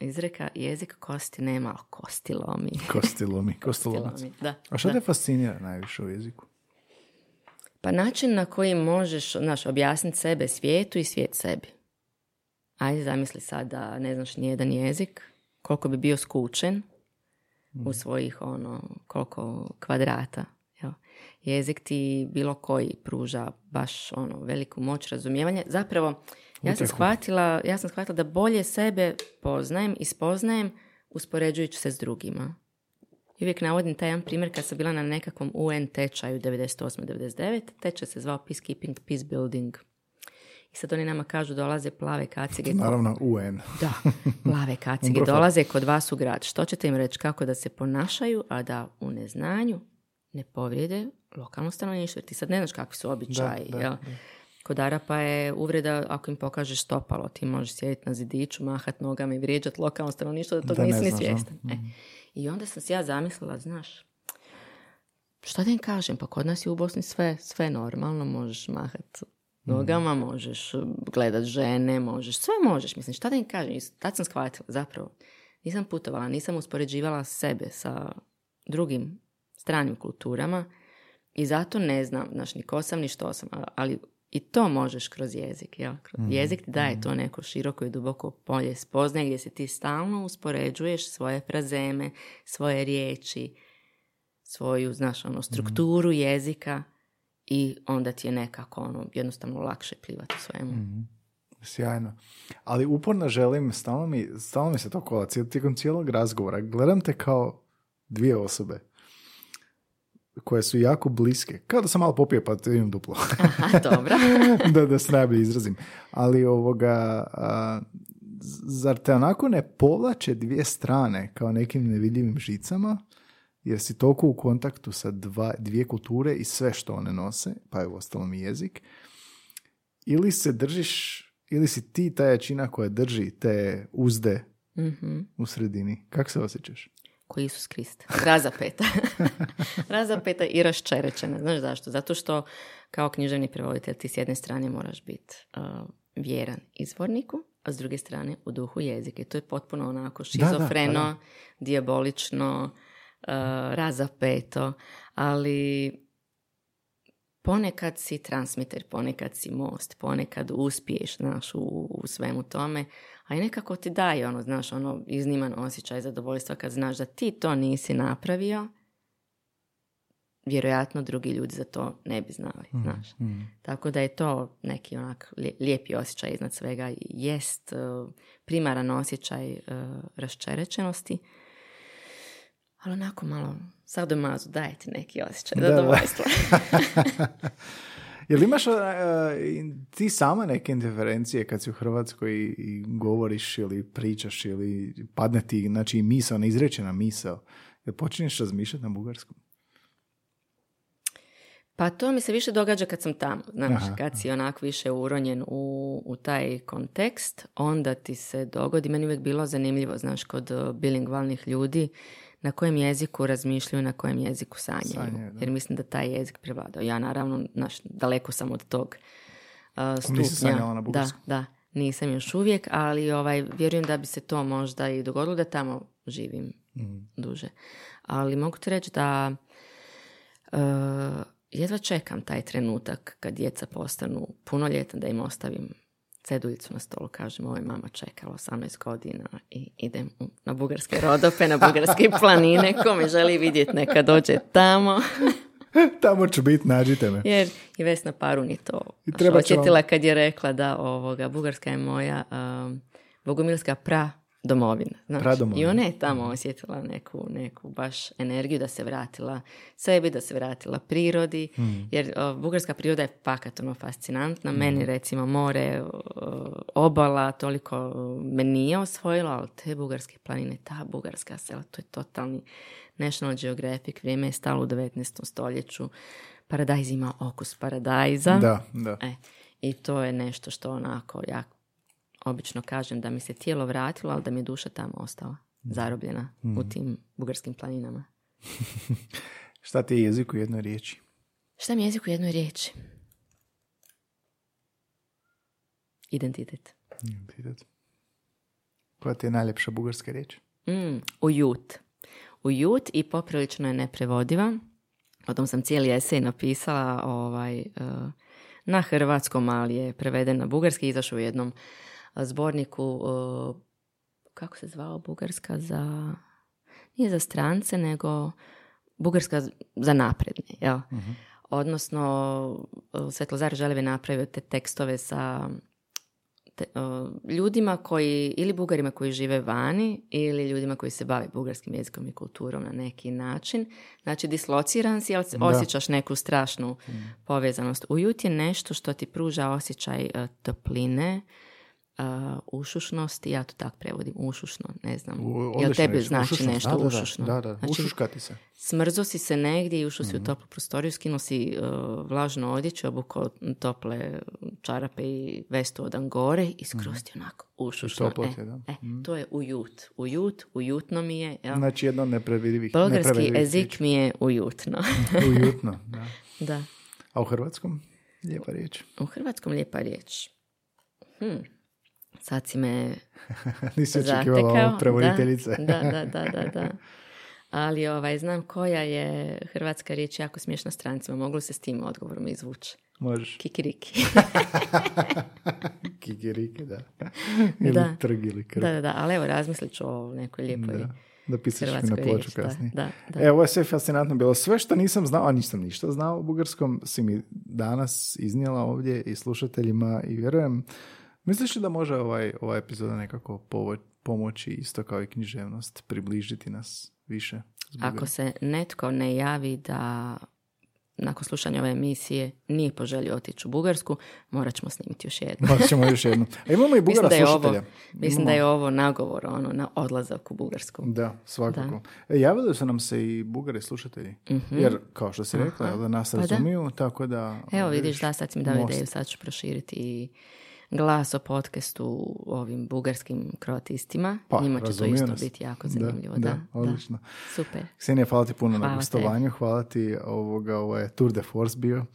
B: izreka, jezik kosti nema, ali kosti lomi.
C: Kosti lomi, kostolomac.
B: lomi, Da,
C: A što te fascinira najviše u jeziku?
B: Pa način na koji možeš, znaš, objasniti sebe svijetu i svijet sebi. Ajde, zamisli sad da ne znaš nijedan jezik, koliko bi bio skučen u svojih, ono, koliko kvadrata. Jezik ti bilo koji pruža baš, ono, veliku moć razumijevanja. Zapravo, ja sam shvatila, ja sam shvatila da bolje sebe poznajem i spoznajem uspoređujući se s drugima. I uvijek navodim taj jedan primjer kad sam bila na nekakvom UN tečaju 98-99, tečaj se zvao Peacekeeping, Peace Building. I sad oni nama kažu dolaze plave kacige.
C: Naravno, UN.
B: Da, plave kacige dolaze kod vas u grad. Što ćete im reći kako da se ponašaju, a da u neznanju ne povrijede lokalno stanovništvo. Jer ti sad ne znaš kakvi su običaji.
C: Da, da,
B: jel? Kod Arapa je uvreda ako im pokažeš stopalo, ti možeš sjediti na zidiću, mahat nogama i vrijeđati lokalno stanovništvo da tog
C: Da ne
B: nisi ni
C: da.
B: svjestan. E. I onda sam si ja zamislila, znaš, šta da im kažem, pa kod nas je u Bosni sve, sve normalno, možeš mahat nogama, možeš gledat žene, možeš, sve možeš, mislim, šta da im kažem, I tad sam shvatila, zapravo, nisam putovala, nisam uspoređivala sebe sa drugim stranim kulturama i zato ne znam, znaš, ni ko sam, ni što sam, ali i to možeš kroz jezik, jel? Kroz Jezik ti daje to neko široko i duboko polje spoznaje gdje se ti stalno uspoređuješ svoje frazeme, svoje riječi, svoju, znaš, ono, strukturu jezika i onda ti je nekako, ono, jednostavno lakše plivati u svemu.
C: Sjajno. Ali uporno želim, stalno mi, stalno mi se to kola, tijekom cijelog razgovora, gledam te kao dvije osobe koje su jako bliske. Kao da sam malo popio pa imam duplo.
B: Aha, dobro.
C: da, da se najbolje izrazim. Ali ovoga, a, zar te onako ne povlače dvije strane kao nekim nevidljivim žicama, jer si toliko u kontaktu sa dva, dvije kulture i sve što one nose, pa je uostalom i jezik, ili se držiš, ili si ti ta jačina koja drži te uzde
B: Mhm.
C: u sredini. Kako se osjećaš?
B: Ko Isus Krist. Razapeta. Razapeta i raščerečena. Znaš zašto? Zato što kao književni prevoditelj ti s jedne strane moraš biti uh, vjeran izvorniku, a s druge strane u duhu jezike. To je potpuno onako
C: da,
B: šizofreno,
C: pa da.
B: dijabolično, uh, razapeto, ali ponekad si transmiter, ponekad si most, ponekad uspiješ, znaš, u, u svemu tome, a i nekako ti daje ono, znaš, ono izniman osjećaj zadovoljstva kad znaš da ti to nisi napravio, vjerojatno drugi ljudi za to ne bi znali, znaš. Tako da je to neki onak lije- lijepi osjećaj iznad svega. Jest uh, primaran osjećaj uh, raščerečenosti, ali onako malo sadomazu daje ti neki osjećaj
C: Da,
B: zadovoljstva.
C: Jel imaš uh, ti sama neke interferencije kad si u Hrvatskoj i, i govoriš ili pričaš ili padne ti, znači misao, neizrečena misao, jel počinješ razmišljati na bugarskom?
B: Pa to mi se više događa kad sam tamo, znaš, kad si onako više uronjen u, u taj kontekst, onda ti se dogodi, meni uvijek bilo zanimljivo, znaš, kod uh, bilingvalnih ljudi, na kojem jeziku razmišljaju, na kojem jeziku sanjaju. Jer mislim da taj jezik prevladao. Ja naravno, znaš, daleko sam od tog uh, stupnja.
C: na
B: da, da, nisam još uvijek, ali ovaj, vjerujem da bi se to možda i dogodilo da tamo živim mm. duže. Ali mogu ti reći da uh, jedva čekam taj trenutak kad djeca postanu punoljetna da im ostavim ceduljicu na stolu, kažem, ovo je mama čekala 18 godina i idem na bugarske rodope, na bugarske planine, ko me želi vidjeti neka dođe tamo.
C: tamo ću biti, nađite me.
B: Jer i Vesna Parun je to I treba kad je rekla da ovoga, Bugarska je moja um, bogumilska pra domovina. Znači. I ona je tamo osjetila neku, neku baš energiju da se vratila sebi, da se vratila prirodi, mm. jer bugarska priroda je fakat ono fascinantna. Mm. Meni recimo more, obala, toliko me nije osvojilo, ali te bugarske planine, ta bugarska sela, to je totalni National Geographic, vrijeme je stalo u 19. stoljeću. Paradajz ima okus paradajza.
C: Da, da.
B: E, I to je nešto što onako jako obično kažem da mi se tijelo vratilo, ali da mi je duša tamo ostala, mm. zarobljena u mm. tim bugarskim planinama.
C: Šta ti je jezik u jednoj riječi?
B: Šta mi je jezik u jednoj riječi? Identitet.
C: Identitet. Koja ti je najljepša bugarska riječ?
B: Mm, ujut. Ujut i poprilično je neprevodiva. O tom sam cijeli esej napisala ovaj, eh, na hrvatskom, ali je preveden na bugarski. Izašao u jednom zborniku, kako se zvao Bugarska za, nije za strance, nego Bugarska za napredne, jel? uh Odnosno, Svetlozar Želevi napravio te tekstove sa ljudima koji, ili bugarima koji žive vani, ili ljudima koji se bave bugarskim jezikom i kulturom na neki način. Znači, dislociran si, ali osjećaš neku strašnu mm. povezanost. Ujut je nešto što ti pruža osjećaj uh, topline, uh, ušušnosti, ja to tako prevodim, ušušno, ne znam. U, Jel tebi znači nešto da, ušušno?
C: Da, da, znači, ušuškati se.
B: Smrzo si se negdje i ušao si u mhm. toplu prostoriju, skinuo si uh, vlažnu odjeću, obuko tople čarape i vestu od angore i skroz mm. onako ušušno. E, da. e, mm. to je ujut. Ujut, ujutno mi je. Jel?
C: Znači jedno neprevidivih.
B: Bolgarski jezik mi je ujutno.
C: ujutno, da.
B: da.
C: A u hrvatskom? Lijepa riječ.
B: U hrvatskom lijepa riječ. Hm. Sad si me
C: Nisi očekivala prevoditeljice.
B: Da, da, da, da, da. Ali ovaj, znam koja je hrvatska riječ jako smiješna strancima. Moglo se s tim odgovorom izvući.
C: Možeš.
B: Kikiriki.
C: Kikiriki, da. Ili da. trg ili krv.
B: Da, da, da. Ali evo, razmislit ću o nekoj lijepoj da.
C: Da pisaš mi na ploču kasnije.
B: Da, da,
C: E, ovo je sve fascinantno bilo. Sve što nisam znao, a nisam ništa znao u bugarskom, si mi danas iznijela ovdje i slušateljima i vjerujem Misliš li da može ovaj, ova epizoda nekako pomoći isto kao i književnost, približiti nas više?
B: Ako se netko ne javi da nakon slušanja ove emisije nije poželio otići u Bugarsku, morat ćemo snimiti još jednu.
C: morat ćemo još jednu. A imamo i Bugara mislim slušatelja.
B: Ovo, mislim da je ovo nagovor ono, na odlazak u Bugarsku.
C: Da, svakako. Da. E, javili su nam se i Bugare slušatelji. uh Jer, kao što si rekla, da nas pa razumiju, tako da...
B: Evo vidiš, da, sad si mi dao ideju, sad ću proširiti i glas o podcastu ovim bugarskim kroatistima. Pa, Njima će to isto biti jako zanimljivo. Da, da,
C: odlično.
B: Super.
C: Ksenija, hvala ti puno na gostovanju. Hvala ti ovoga, ovo je Tour de Force bio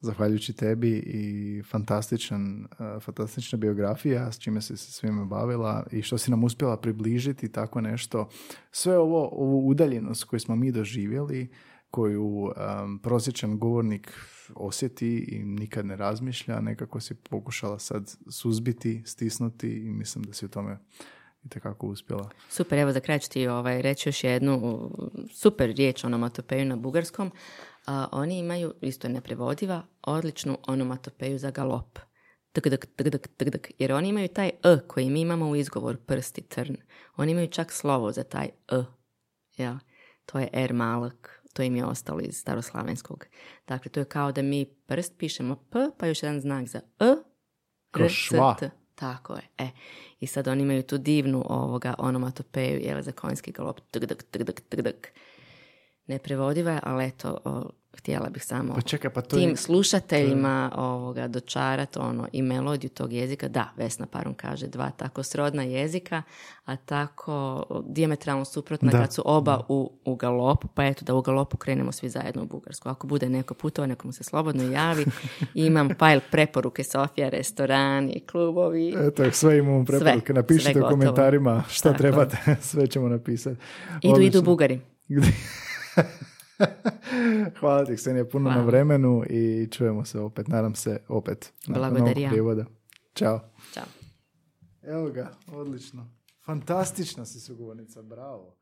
C: zahvaljujući tebi i fantastičan, uh, fantastična biografija s čime si se svime bavila i što si nam uspjela približiti tako nešto. Sve ovo, ovu udaljenost koju smo mi doživjeli, koju um, prosječan govornik osjeti i nikad ne razmišlja, nekako si pokušala sad suzbiti, stisnuti i mislim da si u tome i tekako uspjela.
B: Super, evo za kraj ću ti ovaj, reći još jednu super riječ onomatopeju na bugarskom. A, oni imaju, isto neprevodiva, odličnu onomatopeju za galop. Tuk, tuk, jer oni imaju taj e koji mi imamo u izgovor prsti, trn. Oni imaju čak slovo za taj e. Ja. To je er malak, to im je ostalo iz staroslavenskog. Dakle, to je kao da mi prst pišemo P, pa još jedan znak za E, R. C, T. Tako je. E. I sad oni imaju tu divnu ovoga onomatopeju, jel, za konjski galop. Tgdk, tgdk, tgdk. Neprevodiva je, ali eto, htjela bih samo
C: Pa čekaj, pa to
B: tim
C: je...
B: slušateljima ovoga, dočarat ono, i melodiju tog jezika. Da, Vesna Parum kaže dva tako srodna jezika, a tako diametralno suprotna
C: Da.
B: kad su oba u, u galopu, pa eto da u galopu krenemo svi zajedno u Bugarsku. Ako bude neko putova, nekomu se slobodno javi. Imam file preporuke Sofija, restorani, klubovi.
C: Eto, sve imamo preporuke.
B: Sve,
C: Napišite
B: sve
C: u komentarima šta
B: Tako.
C: trebate, sve ćemo napisati.
B: Idu, idu
C: Odlično.
B: Bugari.
C: Hvala ti, Ksenija, puno
B: Hvala.
C: na vremenu i čujemo se opet, nadam se opet.
B: Blagodarija.
C: prijevoda. Ćao.
B: Ćao.
C: Evo ga, odlično. Fantastična si sugovornica, bravo.